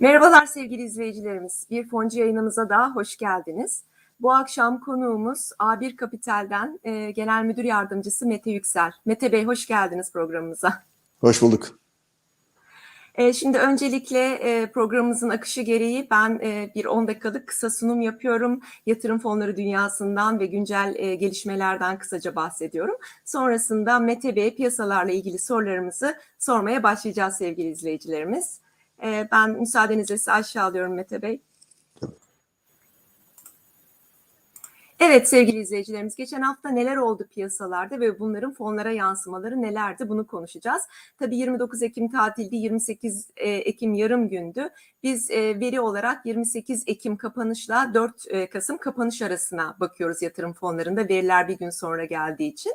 Merhabalar sevgili izleyicilerimiz. Bir foncu yayınımıza daha hoş geldiniz. Bu akşam konuğumuz A1 Kapital'den e, Genel Müdür Yardımcısı Mete Yüksel. Mete Bey hoş geldiniz programımıza. Hoş bulduk. E, şimdi öncelikle e, programımızın akışı gereği ben e, bir 10 dakikalık kısa sunum yapıyorum. Yatırım fonları dünyasından ve güncel e, gelişmelerden kısaca bahsediyorum. Sonrasında Mete Bey piyasalarla ilgili sorularımızı sormaya başlayacağız sevgili izleyicilerimiz. E, ben müsaadenizle sizi aşağı alıyorum Mete Bey. Evet sevgili izleyicilerimiz geçen hafta neler oldu piyasalarda ve bunların fonlara yansımaları nelerdi bunu konuşacağız. Tabii 29 Ekim tatildi 28 e, Ekim yarım gündü. Biz e, veri olarak 28 Ekim kapanışla 4 e, Kasım kapanış arasına bakıyoruz yatırım fonlarında veriler bir gün sonra geldiği için.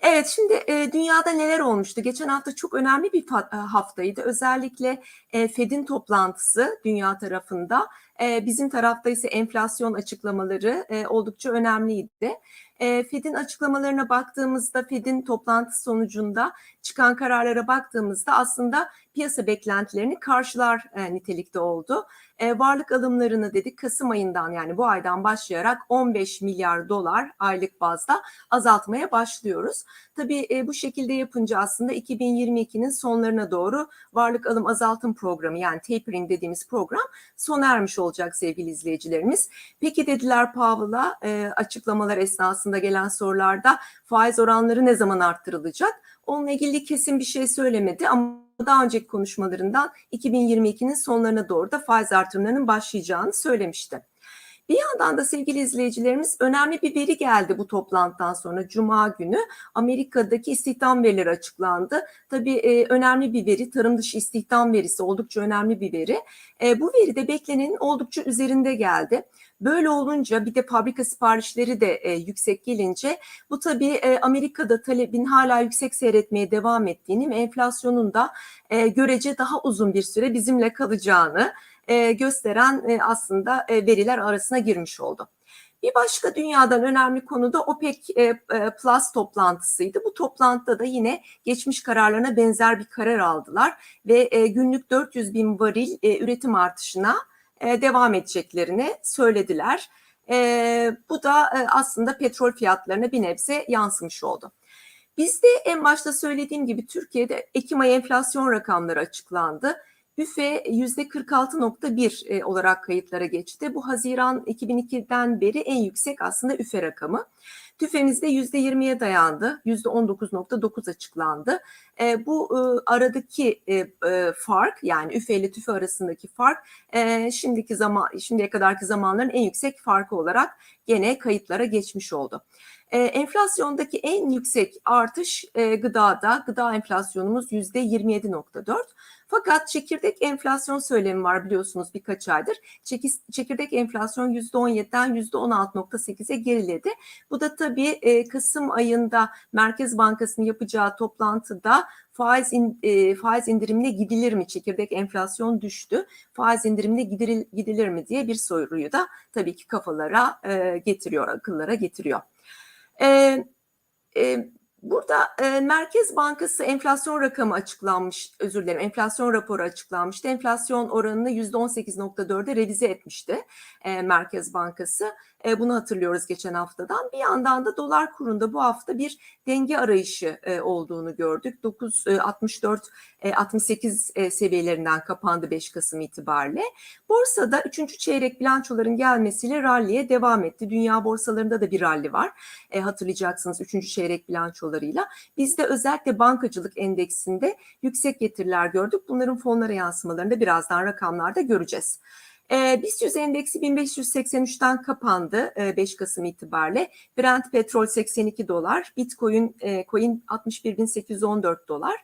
Evet şimdi e, dünyada neler olmuştu? Geçen hafta çok önemli bir haftaydı. Özellikle e, Fed'in toplantısı dünya tarafında e, bizim tarafta ise enflasyon açıklamaları e, oldukça önemliydi. E, Fed'in açıklamalarına baktığımızda, Fed'in toplantı sonucunda çıkan kararlara baktığımızda aslında piyasa beklentilerini karşılar e, nitelikte oldu. E, varlık alımlarını dedik Kasım ayından yani bu aydan başlayarak 15 milyar dolar aylık bazda azaltmaya başlıyoruz. Tabii e, bu şekilde yapınca aslında 2022'nin sonlarına doğru varlık alım azaltım programı yani tapering dediğimiz program sona ermiş olacak sevgili izleyicilerimiz. Peki dediler Powell'a e, açıklamalar esnasında gelen sorularda faiz oranları ne zaman arttırılacak? Onunla ilgili kesin bir şey söylemedi ama daha önceki konuşmalarından 2022'nin sonlarına doğru da faiz artırımlarının başlayacağını söylemişti. Bir yandan da sevgili izleyicilerimiz önemli bir veri geldi bu toplantıdan sonra Cuma günü Amerika'daki istihdam verileri açıklandı. Tabii e, önemli bir veri tarım dışı istihdam verisi oldukça önemli bir veri. E, bu veri de beklenenin oldukça üzerinde geldi. Böyle olunca bir de fabrika siparişleri de e, yüksek gelince bu tabii e, Amerika'da talebin hala yüksek seyretmeye devam ettiğini ve enflasyonun da e, görece daha uzun bir süre bizimle kalacağını e, gösteren e, aslında e, veriler arasına girmiş oldu. Bir başka dünyadan önemli konu da OPEC Plus toplantısıydı. Bu toplantıda da yine geçmiş kararlarına benzer bir karar aldılar ve günlük 400 bin varil üretim artışına devam edeceklerini söylediler. Bu da aslında petrol fiyatlarına bir nebze yansımış oldu. Bizde en başta söylediğim gibi Türkiye'de Ekim ayı enflasyon rakamları açıklandı. Üfe %46.1 e, olarak kayıtlara geçti. Bu Haziran 2002'den beri en yüksek aslında üfe rakamı. TÜFE'mizde %20'ye dayandı. %19.9 açıklandı. E, bu e, aradaki fark yani üfe ile tüfe arasındaki fark şimdiki zaman şimdiye kadarki zamanların en yüksek farkı olarak gene kayıtlara geçmiş oldu. E, enflasyondaki en yüksek artış e, gıdada. Gıda enflasyonumuz %27.4. Fakat çekirdek enflasyon söylemi var biliyorsunuz birkaç aydır. Çekirdek enflasyon %17'den %16.8'e geriledi. Bu da tabii e, Kasım ayında Merkez Bankası'nın yapacağı toplantıda faiz e, faiz indirimine gidilir mi? Çekirdek enflasyon düştü. Faiz indirimine gidilir mi diye bir soruyu da tabii ki kafalara e, getiriyor, akıllara getiriyor. E, e, Burada e, Merkez Bankası enflasyon rakamı açıklanmış, özür dilerim enflasyon raporu açıklanmıştı. Enflasyon oranını %18.4'e revize etmişti e, Merkez Bankası. E, bunu hatırlıyoruz geçen haftadan. Bir yandan da dolar kurunda bu hafta bir denge arayışı e, olduğunu gördük. 9.64 e, 68 e, seviyelerinden kapandı 5 Kasım itibariyle. Borsada 3. çeyrek bilançoların gelmesiyle ralliye devam etti. Dünya borsalarında da bir ralli var. E, hatırlayacaksınız 3. çeyrek bilançolarıyla. Bizde özellikle bankacılık endeksinde yüksek getiriler gördük. Bunların fonlara yansımalarını da birazdan rakamlarda göreceğiz. E, BIST 100 endeksi 1583'ten kapandı e, 5 Kasım itibariyle. Brent petrol 82 dolar, Bitcoin e, coin 61.814 dolar.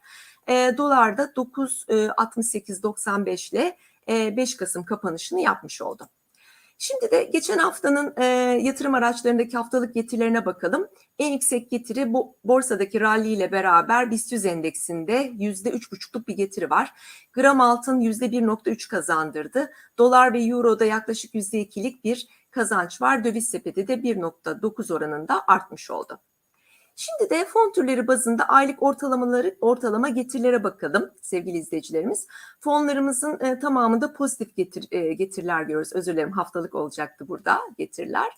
E, dolar da 9.68.95 ile e, 5 Kasım kapanışını yapmış oldu. Şimdi de geçen haftanın e, yatırım araçlarındaki haftalık getirilerine bakalım. En yüksek getiri bu borsadaki rally ile beraber BIST 100 endeksinde %3,5'luk bir getiri var. Gram altın %1,3 kazandırdı. Dolar ve Euro'da yaklaşık %2'lik bir kazanç var. Döviz sepeti de 1,9 oranında artmış oldu. Şimdi de fon türleri bazında aylık ortalamaları ortalama getirilere bakalım sevgili izleyicilerimiz. Fonlarımızın e, tamamında pozitif getir, e, getiriler görüyoruz. Özür dilerim haftalık olacaktı burada getiriler.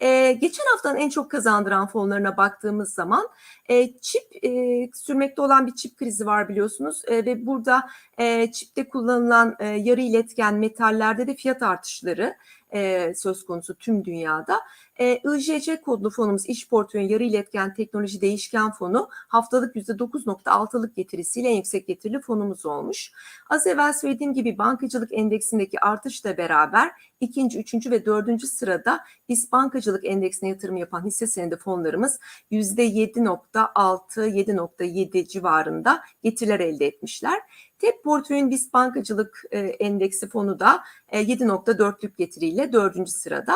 E, geçen haftanın en çok kazandıran fonlarına baktığımız zaman e, çip e, sürmekte olan bir çip krizi var biliyorsunuz e, ve burada e, çipte kullanılan e, yarı iletken metallerde de fiyat artışları e, söz konusu tüm dünyada. E, IJC kodlu fonumuz iş portföyün yarı iletken teknoloji değişken fonu haftalık %9.6'lık getirisiyle en yüksek getirili fonumuz olmuş. Az evvel söylediğim gibi bankacılık endeksindeki artışla beraber ikinci, üçüncü ve dördüncü sırada biz bankacılık endeksine yatırım yapan hisse senedi fonlarımız %7.6, 7.7 civarında getiriler elde etmişler. Tek portföyün BIST Bankacılık e, Endeksi fonu da e, 7.4'lük getiriyle dördüncü sırada.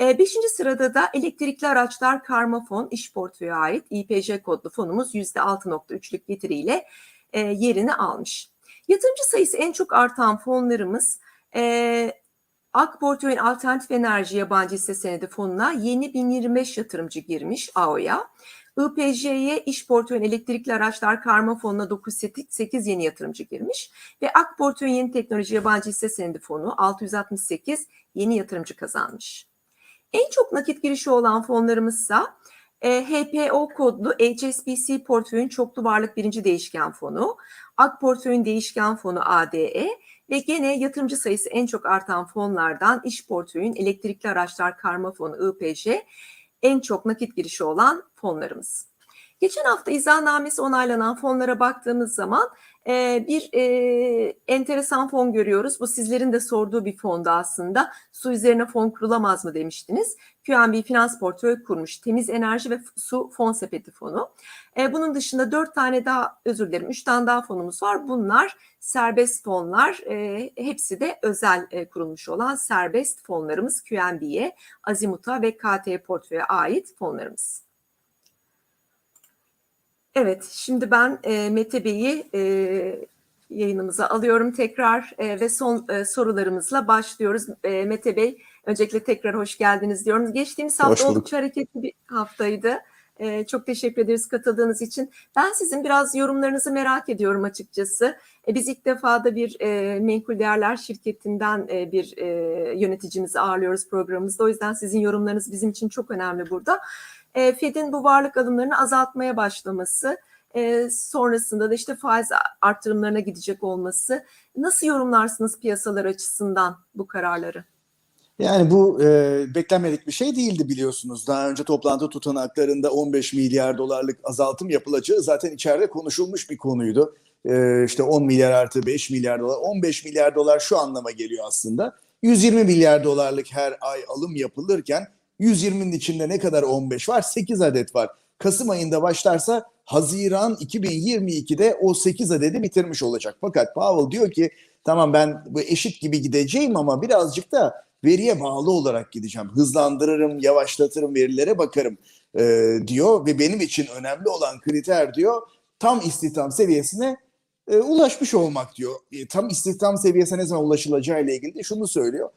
E, beşinci sırada da elektrikli araçlar karma fon iş portföyü ait İPJ kodlu fonumuz %6.3'lük getiriyle e, yerini almış. Yatırımcı sayısı en çok artan fonlarımız e, Ak Portföy'ün alternatif enerji yabancı hisse senedi fonuna yeni 1025 yatırımcı girmiş AO'ya. IPJ'ye iş portföyün elektrikli araçlar karma fonuna 908 yeni yatırımcı girmiş ve Ak Portföy'ün yeni teknoloji yabancı hisse senedi fonu 668 yeni yatırımcı kazanmış. En çok nakit girişi olan fonlarımızsa e, HPO kodlu HSBC portföyün çoklu varlık birinci değişken fonu, Ak portföyün değişken fonu ADE ve gene yatırımcı sayısı en çok artan fonlardan iş portföyün elektrikli araçlar karma fonu IPJ en çok nakit girişi olan fonlarımız. Geçen hafta izahnamesi onaylanan fonlara baktığımız zaman e, bir e, enteresan fon görüyoruz. Bu sizlerin de sorduğu bir fonda aslında. Su üzerine fon kurulamaz mı demiştiniz. QNB Finans Portföy kurmuş. Temiz Enerji ve Su Fon Sepeti fonu. E, bunun dışında dört tane daha, özür dilerim, üç tane daha fonumuz var. Bunlar serbest fonlar. E, hepsi de özel e, kurulmuş olan serbest fonlarımız QNB'ye, Azimut'a ve KT Portföy'e ait fonlarımız. Evet, şimdi ben e, Mete Bey'i e, yayınımıza alıyorum tekrar e, ve son e, sorularımızla başlıyoruz. E, Mete Bey, öncelikle tekrar hoş geldiniz diyorum. Geçtiğimiz hafta oldukça hareketli bir haftaydı. E, çok teşekkür ederiz katıldığınız için. Ben sizin biraz yorumlarınızı merak ediyorum açıkçası. E, biz ilk defa da bir e, menkul değerler şirketinden e, bir e, yöneticimizi ağırlıyoruz programımızda. O yüzden sizin yorumlarınız bizim için çok önemli burada. E, Fed'in bu varlık alımlarını azaltmaya başlaması, e, sonrasında da işte faiz arttırımlarına gidecek olması. Nasıl yorumlarsınız piyasalar açısından bu kararları? Yani bu e, beklenmedik bir şey değildi biliyorsunuz. Daha önce toplantı tutanaklarında 15 milyar dolarlık azaltım yapılacağı zaten içeride konuşulmuş bir konuydu. E, işte 10 milyar artı 5 milyar dolar, 15 milyar dolar şu anlama geliyor aslında. 120 milyar dolarlık her ay alım yapılırken 120'nin içinde ne kadar 15 var? 8 adet var. Kasım ayında başlarsa Haziran 2022'de o 8 adedi bitirmiş olacak. Fakat Powell diyor ki tamam ben bu eşit gibi gideceğim ama birazcık da veriye bağlı olarak gideceğim. Hızlandırırım, yavaşlatırım, verilere bakarım e, diyor ve benim için önemli olan kriter diyor tam istihdam seviyesine e, ulaşmış olmak diyor. E, tam istihdam seviyesine ne zaman ulaşılacağı ile ilgili de şunu söylüyor.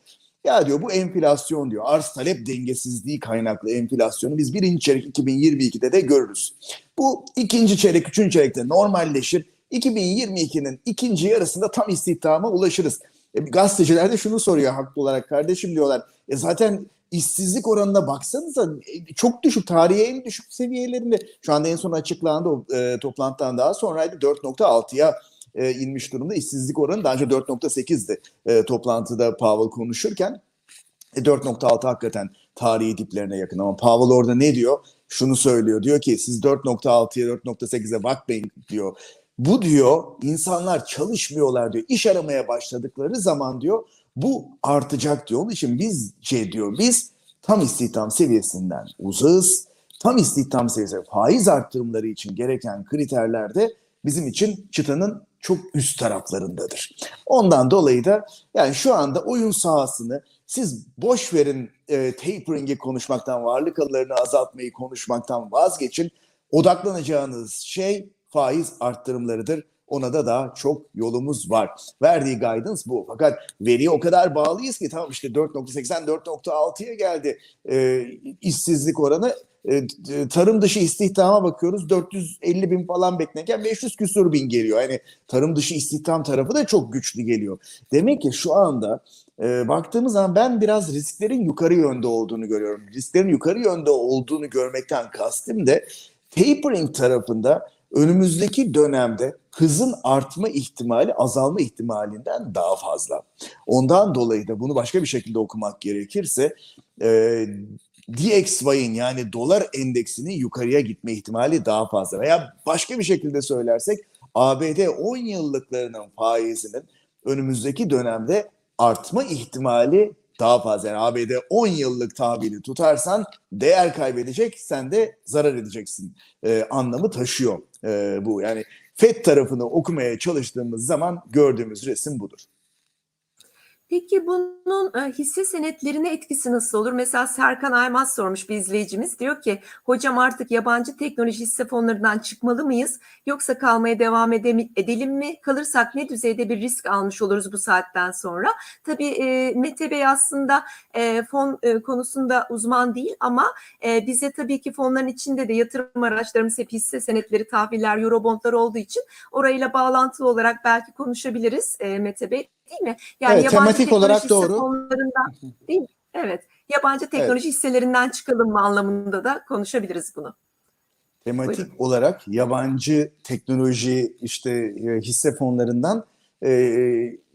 Ya diyor bu enflasyon diyor arz talep dengesizliği kaynaklı enflasyonu biz birinci çeyrek 2022'de de görürüz. Bu ikinci çeyrek, üçüncü çeyrekte normalleşir. 2022'nin ikinci yarısında tam istihdama ulaşırız. E, gazeteciler de şunu soruyor haklı olarak kardeşim diyorlar. E zaten işsizlik oranına baksanıza e, çok düşük tarihi en düşük seviyelerinde. Şu anda en son açıklandı o e, toplantıdan daha sonraydı 4.6'ya e, inmiş durumda. İşsizlik oranı daha önce 4.8'di e, toplantıda Powell konuşurken. E, 4.6 hakikaten tarihi diplerine yakın ama Powell orada ne diyor? Şunu söylüyor. Diyor ki siz 4.6'ya 4.8'e bakmayın diyor. Bu diyor insanlar çalışmıyorlar diyor. İş aramaya başladıkları zaman diyor bu artacak diyor. Onun için biz şey diyor biz tam istihdam seviyesinden uzağız. Tam istihdam seviyesi faiz arttırımları için gereken kriterlerde bizim için çıtanın çok üst taraflarındadır. Ondan dolayı da yani şu anda oyun sahasını siz boş verin e, tapering'i konuşmaktan, varlık alımlarını azaltmayı konuşmaktan vazgeçin. Odaklanacağınız şey faiz arttırımlarıdır. Ona da daha çok yolumuz var. Verdiği guidance bu. Fakat veriye o kadar bağlıyız ki tamam işte 4.80 4.6'ya geldi e, işsizlik oranı. E, e, tarım dışı istihdama bakıyoruz 450 bin falan beklenirken 500 küsur bin geliyor. Yani tarım dışı istihdam tarafı da çok güçlü geliyor. Demek ki şu anda e, baktığımız zaman ben biraz risklerin yukarı yönde olduğunu görüyorum. Risklerin yukarı yönde olduğunu görmekten kastım da tapering tarafında önümüzdeki dönemde hızın artma ihtimali azalma ihtimalinden daha fazla. Ondan dolayı da bunu başka bir şekilde okumak gerekirse e, DXY'in yani dolar endeksinin yukarıya gitme ihtimali daha fazla. Veya başka bir şekilde söylersek ABD 10 yıllıklarının faizinin önümüzdeki dönemde artma ihtimali daha fazla. Yani ABD 10 yıllık tahvili tutarsan değer kaybedecek, sen de zarar edeceksin e, anlamı taşıyor e, bu. Yani FED tarafını okumaya çalıştığımız zaman gördüğümüz resim budur. Peki bunun e, hisse senetlerine etkisi nasıl olur? Mesela Serkan Aymaz sormuş bir izleyicimiz. Diyor ki hocam artık yabancı teknoloji hisse fonlarından çıkmalı mıyız? Yoksa kalmaya devam edelim mi? Kalırsak ne düzeyde bir risk almış oluruz bu saatten sonra? Tabii e, Mete Bey aslında e, fon konusunda uzman değil ama bize tabii ki fonların içinde de yatırım araçlarımız hep hisse senetleri, tahviller, eurobondlar olduğu için orayla bağlantılı olarak belki konuşabiliriz Mete Bey değil mi? Evet, tematik teknoloji olarak doğru. değil mi? Evet. Yabancı teknoloji hisselerinden çıkalım mı anlamında da konuşabiliriz bunu. Tematik Buyurun. olarak yabancı teknoloji işte e, hisse fonlarından e,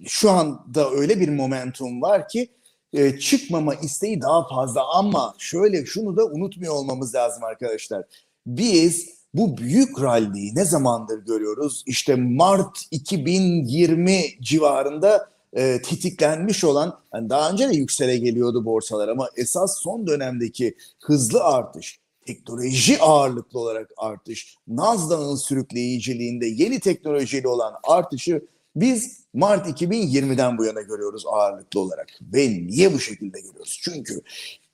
şu anda öyle bir momentum var ki e, çıkmama isteği daha fazla ama şöyle şunu da unutmuyor olmamız lazım arkadaşlar. Biz bu büyük ralliyi ne zamandır görüyoruz? İşte Mart 2020 civarında e, tetiklenmiş olan yani daha önce de yüksele geliyordu borsalar ama esas son dönemdeki hızlı artış teknoloji ağırlıklı olarak artış, Nasdaq'ın sürükleyiciliğinde yeni teknolojiyle olan artışı biz Mart 2020'den bu yana görüyoruz ağırlıklı olarak. Ve niye bu şekilde görüyoruz? Çünkü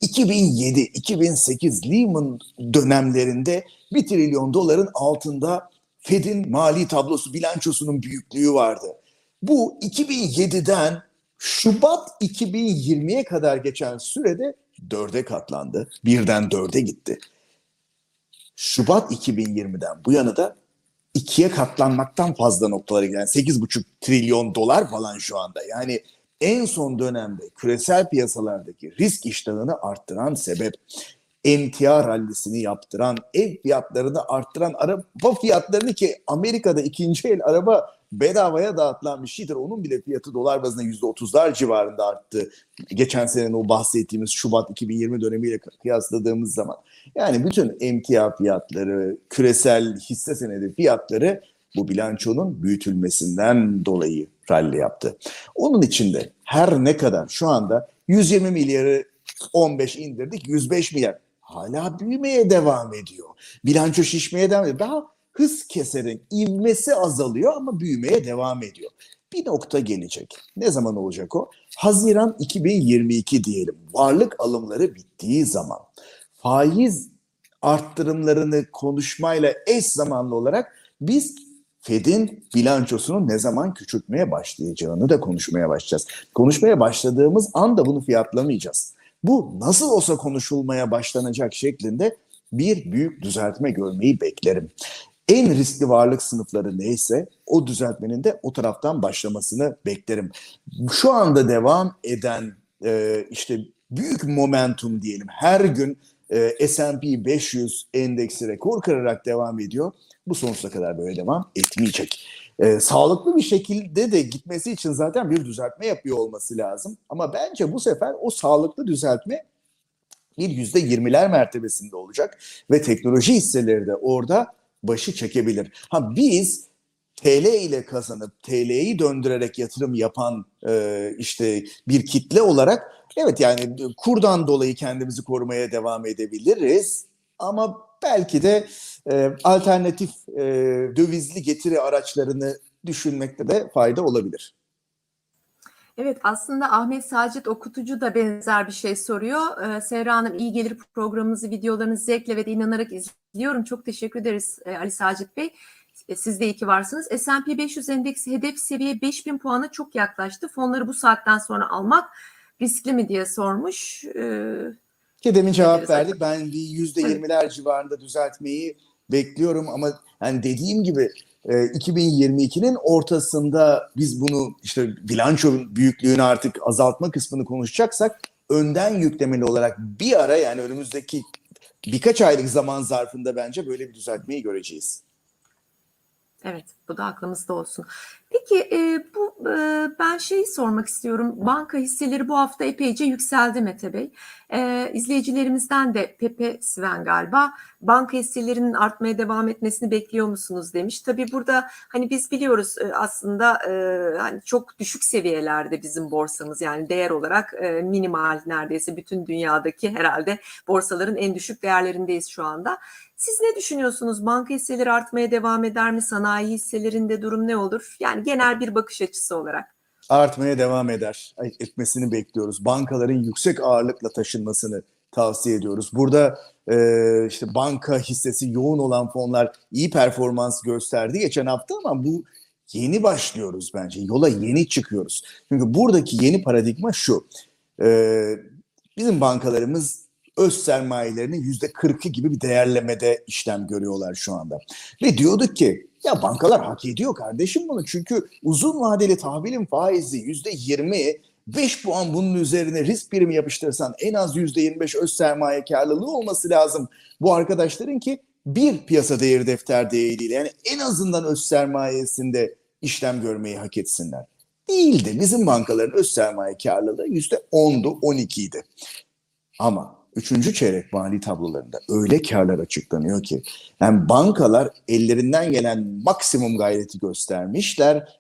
2007-2008 Lehman dönemlerinde 1 trilyon doların altında Fed'in mali tablosu bilançosunun büyüklüğü vardı. Bu 2007'den Şubat 2020'ye kadar geçen sürede dörde katlandı. Birden dörde gitti. Şubat 2020'den bu yana da ikiye katlanmaktan fazla noktalara giden 8,5 trilyon dolar falan şu anda. Yani en son dönemde küresel piyasalardaki risk iştahını arttıran sebep emtia rallisini yaptıran, ev fiyatlarını arttıran, araba fiyatlarını ki Amerika'da ikinci el araba bedavaya dağıtılan bir şeydir. Onun bile fiyatı dolar bazında %30'lar civarında arttı. Geçen senenin o bahsettiğimiz Şubat 2020 dönemiyle kıyasladığımız zaman. Yani bütün emtia fiyatları, küresel hisse senedi fiyatları bu bilançonun büyütülmesinden dolayı rally yaptı. Onun içinde her ne kadar şu anda 120 milyarı 15 indirdik 105 milyar hala büyümeye devam ediyor. Bilanço şişmeye devam ediyor. Daha hız keserin ivmesi azalıyor ama büyümeye devam ediyor. Bir nokta gelecek. Ne zaman olacak o? Haziran 2022 diyelim. Varlık alımları bittiği zaman faiz arttırımlarını konuşmayla eş zamanlı olarak biz Fed'in bilançosunu ne zaman küçültmeye başlayacağını da konuşmaya başlayacağız. Konuşmaya başladığımız anda bunu fiyatlamayacağız. Bu nasıl olsa konuşulmaya başlanacak şeklinde bir büyük düzeltme görmeyi beklerim. En riskli varlık sınıfları neyse o düzeltmenin de o taraftan başlamasını beklerim. Şu anda devam eden e, işte büyük momentum diyelim her gün e, S&P 500 endeksi rekor kırarak devam ediyor. Bu sonsuza kadar böyle devam etmeyecek. E, sağlıklı bir şekilde de gitmesi için zaten bir düzeltme yapıyor olması lazım. Ama bence bu sefer o sağlıklı düzeltme bir yüzde yirmiler mertebesinde olacak ve teknoloji hisseleri de orada başı çekebilir. Ha biz TL ile kazanıp TL'yi döndürerek yatırım yapan e, işte bir kitle olarak evet yani kurdan dolayı kendimizi korumaya devam edebiliriz ama belki de e, alternatif e, dövizli getiri araçlarını düşünmekte de fayda olabilir. Evet aslında Ahmet Sacit Okutucu da benzer bir şey soruyor. Ee, Serra Hanım iyi gelir programınızı, videolarınızı zevkle ve de inanarak izliyorum. Çok teşekkür ederiz e, Ali Sacit Bey. E, Siz de iyi ki varsınız. S&P 500 endeksi hedef seviye 5000 puana çok yaklaştı. Fonları bu saatten sonra almak riskli mi diye sormuş. Ee, Ki demin cevap verdik. Ben bir yüzde yirmiler civarında düzeltmeyi bekliyorum ama yani dediğim gibi e, 2022'nin ortasında biz bunu işte bilanço büyüklüğünü artık azaltma kısmını konuşacaksak önden yüklemeli olarak bir ara yani önümüzdeki birkaç aylık zaman zarfında bence böyle bir düzeltmeyi göreceğiz. Evet, bu da aklımızda olsun. Peki e, bu e, ben şeyi sormak istiyorum. Banka hisseleri bu hafta epeyce yükseldi Mete Bey. E, izleyicilerimizden de Pepe Sven galiba banka hisselerinin artmaya devam etmesini bekliyor musunuz demiş. Tabii burada hani biz biliyoruz e, aslında e, hani çok düşük seviyelerde bizim borsamız yani değer olarak e, minimal neredeyse bütün dünyadaki herhalde borsaların en düşük değerlerindeyiz şu anda. Siz ne düşünüyorsunuz? Banka hisseleri artmaya devam eder mi? Sanayi hisselerinde durum ne olur? Yani genel bir bakış açısı olarak. Artmaya devam eder. Etmesini bekliyoruz. Bankaların yüksek ağırlıkla taşınmasını tavsiye ediyoruz. Burada e, işte banka hissesi yoğun olan fonlar iyi performans gösterdi geçen hafta ama bu yeni başlıyoruz bence. Yola yeni çıkıyoruz. Çünkü buradaki yeni paradigma şu. E, bizim bankalarımız öz sermayelerinin yüzde kırkı gibi bir değerlemede işlem görüyorlar şu anda. Ve diyorduk ki ya bankalar hak ediyor kardeşim bunu çünkü uzun vadeli tahvilin faizi yüzde yirmi 5 puan bunun üzerine risk primi yapıştırırsan en az yüzde 25 öz sermaye karlılığı olması lazım. Bu arkadaşların ki bir piyasa değeri defter değeriyle yani en azından öz sermayesinde işlem görmeyi hak etsinler. Değildi. Bizim bankaların öz sermaye karlılığı yüzde 10'du 12'ydi. Ama üçüncü çeyrek mali tablolarında öyle karlar açıklanıyor ki yani bankalar ellerinden gelen maksimum gayreti göstermişler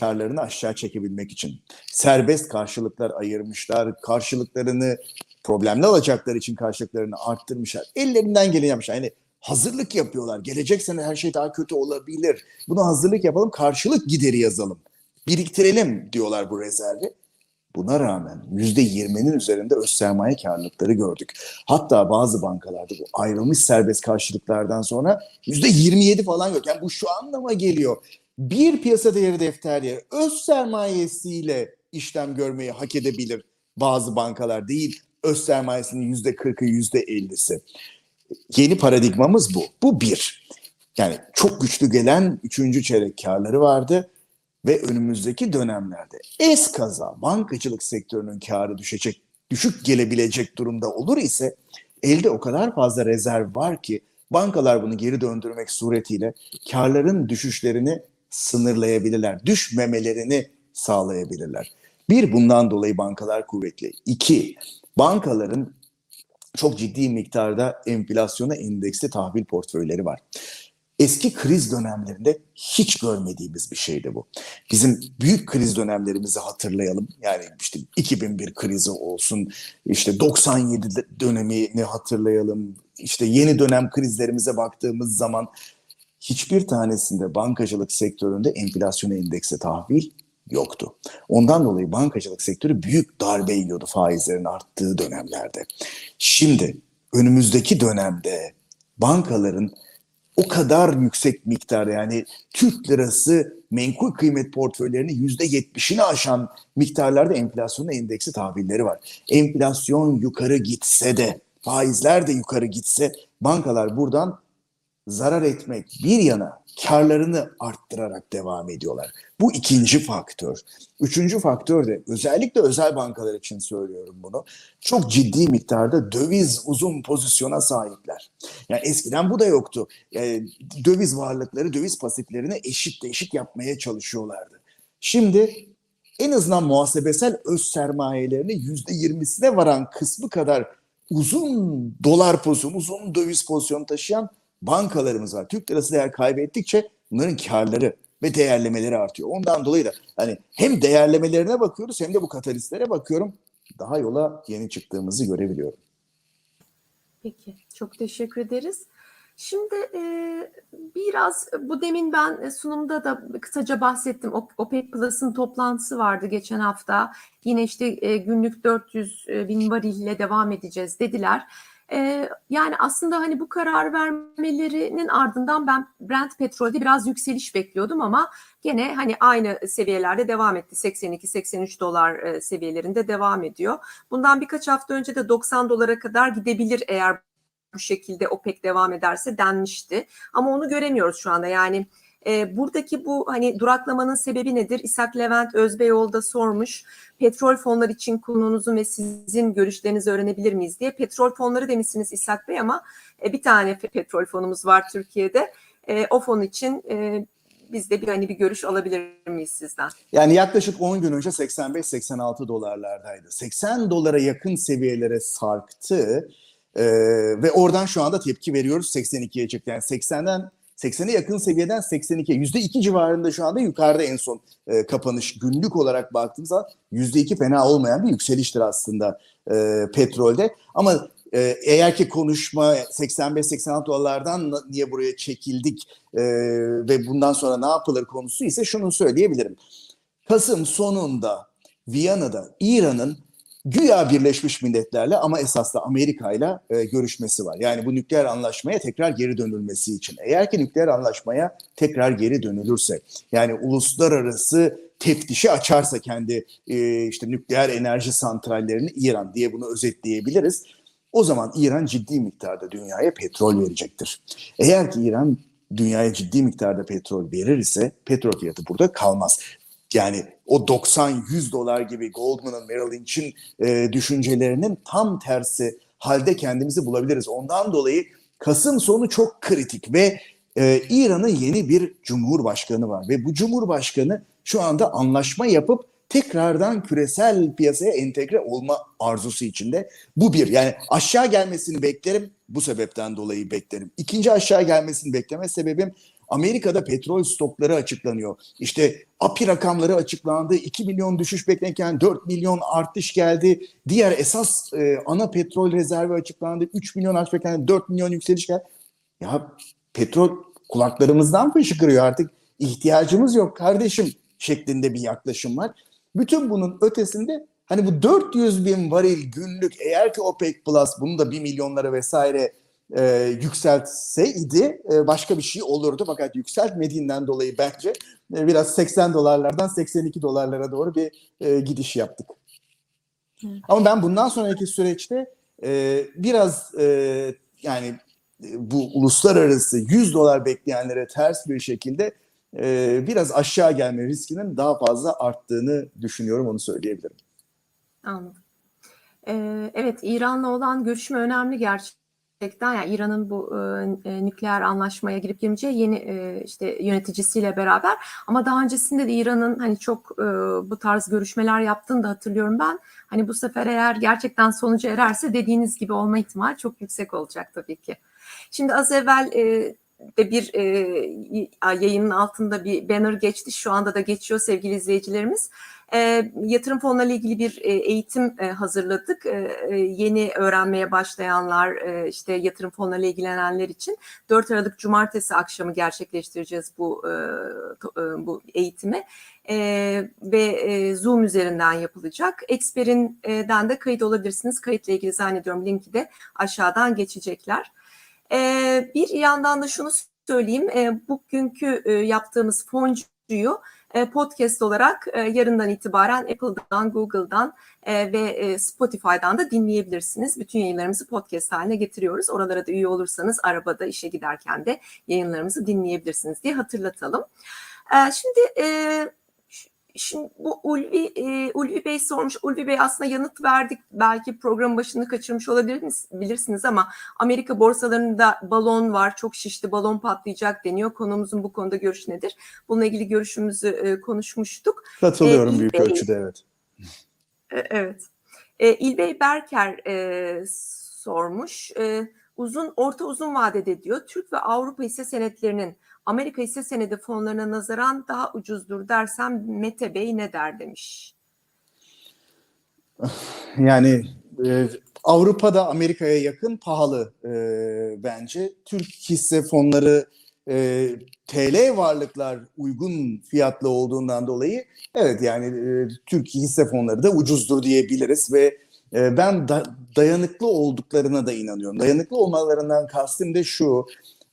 karlarını aşağı çekebilmek için. Serbest karşılıklar ayırmışlar, karşılıklarını problemli alacaklar için karşılıklarını arttırmışlar. Ellerinden geleni yapmışlar. Yani hazırlık yapıyorlar. Gelecek sene her şey daha kötü olabilir. Buna hazırlık yapalım, karşılık gideri yazalım. Biriktirelim diyorlar bu rezervi. Buna rağmen %20'nin üzerinde öz sermaye karlılıkları gördük. Hatta bazı bankalarda bu ayrılmış serbest karşılıklardan sonra %27 falan yok. Yani bu şu anlama geliyor. Bir piyasa değeri defterleri öz sermayesiyle işlem görmeyi hak edebilir bazı bankalar değil. Öz sermayesinin %40'ı %50'si. Yeni paradigmamız bu. Bu bir. Yani çok güçlü gelen üçüncü çeyrek karları vardı ve önümüzdeki dönemlerde eskaza bankacılık sektörünün karı düşecek, düşük gelebilecek durumda olur ise elde o kadar fazla rezerv var ki bankalar bunu geri döndürmek suretiyle karların düşüşlerini sınırlayabilirler, düşmemelerini sağlayabilirler. Bir, bundan dolayı bankalar kuvvetli. İki, bankaların çok ciddi miktarda enflasyona endeksli tahvil portföyleri var eski kriz dönemlerinde hiç görmediğimiz bir şeydi bu. Bizim büyük kriz dönemlerimizi hatırlayalım. Yani işte 2001 krizi olsun, işte 97 dönemini hatırlayalım. İşte yeni dönem krizlerimize baktığımız zaman hiçbir tanesinde bankacılık sektöründe enflasyon endeksi tahvil yoktu. Ondan dolayı bankacılık sektörü büyük darbe yiyordu faizlerin arttığı dönemlerde. Şimdi önümüzdeki dönemde bankaların o kadar yüksek miktar yani Türk lirası menkul kıymet portföylerinin yüzde yetmişini aşan miktarlarda enflasyonun endeksi tahvilleri var. Enflasyon yukarı gitse de faizler de yukarı gitse bankalar buradan zarar etmek bir yana karlarını arttırarak devam ediyorlar. Bu ikinci faktör. Üçüncü faktör de özellikle özel bankalar için söylüyorum bunu. Çok ciddi miktarda döviz uzun pozisyona sahipler. Yani eskiden bu da yoktu. Yani döviz varlıkları, döviz pasiflerini eşit eşit yapmaya çalışıyorlardı. Şimdi en azından muhasebesel öz sermayelerini yüzde yirmisine varan kısmı kadar uzun dolar pozisyonu, uzun döviz pozisyonu taşıyan bankalarımız var. Türk lirası değer kaybettikçe bunların karları ve değerlemeleri artıyor. Ondan dolayı da hani hem değerlemelerine bakıyoruz hem de bu katalistlere bakıyorum. Daha yola yeni çıktığımızı görebiliyorum. Peki, çok teşekkür ederiz. Şimdi e, biraz bu demin ben sunumda da kısaca bahsettim. OPEC Plus'ın toplantısı vardı geçen hafta. Yine işte e, günlük 400 bin varille devam edeceğiz dediler. Ee, yani aslında hani bu karar vermelerinin ardından ben Brent petrolde biraz yükseliş bekliyordum ama gene hani aynı seviyelerde devam etti. 82-83 dolar e, seviyelerinde devam ediyor. Bundan birkaç hafta önce de 90 dolara kadar gidebilir eğer bu şekilde OPEC devam ederse denmişti. Ama onu göremiyoruz şu anda. Yani e, buradaki bu hani duraklamanın sebebi nedir? İshak Levent Özbeyoğlu da sormuş. Petrol fonları için konunuzun ve sizin görüşlerinizi öğrenebilir miyiz diye. Petrol fonları demişsiniz İshak Bey ama e, bir tane petrol fonumuz var Türkiye'de. E, o fon için e, biz de bir hani bir görüş alabilir miyiz sizden? Yani yaklaşık 10 gün önce 85-86 dolarlardaydı. 80 dolara yakın seviyelere sarktı ee, ve oradan şu anda tepki veriyoruz 82'ye çıktı. Yani 80'den 80'e yakın seviyeden 82'ye %2 civarında şu anda yukarıda en son e, kapanış günlük olarak baktığımız zaman %2 fena olmayan bir yükseliştir aslında e, petrolde. Ama e, eğer ki konuşma 85-86 dolarlardan niye buraya çekildik e, ve bundan sonra ne yapılır konusu ise şunu söyleyebilirim. Kasım sonunda Viyana'da İran'ın güya Birleşmiş Milletler'le ama esas da Amerika'yla e, görüşmesi var. Yani bu nükleer anlaşmaya tekrar geri dönülmesi için. Eğer ki nükleer anlaşmaya tekrar geri dönülürse, yani uluslararası teftişi açarsa kendi e, işte nükleer enerji santrallerini İran diye bunu özetleyebiliriz. O zaman İran ciddi miktarda dünyaya petrol verecektir. Eğer ki İran dünyaya ciddi miktarda petrol verir ise petrol fiyatı burada kalmaz. Yani o 90-100 dolar gibi Goldman'ın, Merrill Lynch'in e, düşüncelerinin tam tersi halde kendimizi bulabiliriz. Ondan dolayı Kasım sonu çok kritik ve e, İran'ın yeni bir cumhurbaşkanı var ve bu cumhurbaşkanı şu anda anlaşma yapıp tekrardan küresel piyasaya entegre olma arzusu içinde. Bu bir yani aşağı gelmesini beklerim bu sebepten dolayı beklerim. İkinci aşağı gelmesini bekleme sebebim Amerika'da petrol stokları açıklanıyor. İşte API rakamları açıklandı. 2 milyon düşüş beklenirken 4 milyon artış geldi. Diğer esas e, ana petrol rezervi açıklandı. 3 milyon artış beklenirken 4 milyon yükseliş geldi. Ya petrol kulaklarımızdan fışkırıyor artık. İhtiyacımız yok kardeşim şeklinde bir yaklaşım var. Bütün bunun ötesinde hani bu 400 bin varil günlük eğer ki OPEC Plus bunu da 1 milyonlara vesaire e, yükseltseydi e, başka bir şey olurdu. Fakat yükseltmediğinden dolayı bence e, biraz 80 dolarlardan 82 dolarlara doğru bir e, gidiş yaptık. Evet. Ama ben bundan sonraki süreçte e, biraz e, yani e, bu uluslararası 100 dolar bekleyenlere ters bir şekilde e, biraz aşağı gelme riskinin daha fazla arttığını düşünüyorum onu söyleyebilirim. Anladım. Ee, evet İran'la olan görüşme önemli gerçekten. Yani İran'ın bu e, nükleer anlaşmaya girip girmeyeceği yeni e, işte yöneticisiyle beraber. Ama daha öncesinde de İran'ın hani çok e, bu tarz görüşmeler yaptığını da hatırlıyorum ben. Hani bu sefer eğer gerçekten sonuca ererse dediğiniz gibi olma ihtimali çok yüksek olacak tabii ki. Şimdi az evvel e, de bir e, yayının altında bir banner geçti. Şu anda da geçiyor sevgili izleyicilerimiz. E, yatırım fonlarıyla ilgili bir e, eğitim e, hazırladık. E, e, yeni öğrenmeye başlayanlar, e, işte yatırım fonlarıyla ilgilenenler için 4 Aralık Cumartesi akşamı gerçekleştireceğiz bu e, e, bu eğitimi. E, ve e, Zoom üzerinden yapılacak. Expert'inden de kayıt olabilirsiniz. Kayıtla ilgili zannediyorum linki de aşağıdan geçecekler. E, bir yandan da şunu söyleyeyim. E, bugünkü e, yaptığımız foncuyu podcast olarak e, yarından itibaren Apple'dan, Google'dan e, ve Spotify'dan da dinleyebilirsiniz. Bütün yayınlarımızı podcast haline getiriyoruz. Oralara da üye olursanız arabada işe giderken de yayınlarımızı dinleyebilirsiniz diye hatırlatalım. Şimdi Şimdi bu Ulvi, e, Ulvi Bey sormuş. Ulvi Bey aslında yanıt verdik. Belki program başını kaçırmış olabilirsiniz ama Amerika borsalarında balon var. Çok şişti balon patlayacak deniyor. Konumuzun bu konuda görüş nedir? Bununla ilgili görüşümüzü e, konuşmuştuk. Katılıyorum e, büyük Bey, ölçüde evet. E, evet. E, İlbey Berker e, sormuş. E, uzun orta uzun vadede diyor Türk ve Avrupa hisse senetlerinin Amerika hisse senedi fonlarına nazaran daha ucuzdur dersem Mete Bey ne der demiş. Yani e, Avrupa'da Amerika'ya yakın pahalı e, bence. Türk hisse fonları e, TL varlıklar uygun fiyatlı olduğundan dolayı evet yani e, Türk hisse fonları da ucuzdur diyebiliriz ve e, ben da, dayanıklı olduklarına da inanıyorum. Dayanıklı olmalarından kastım da şu,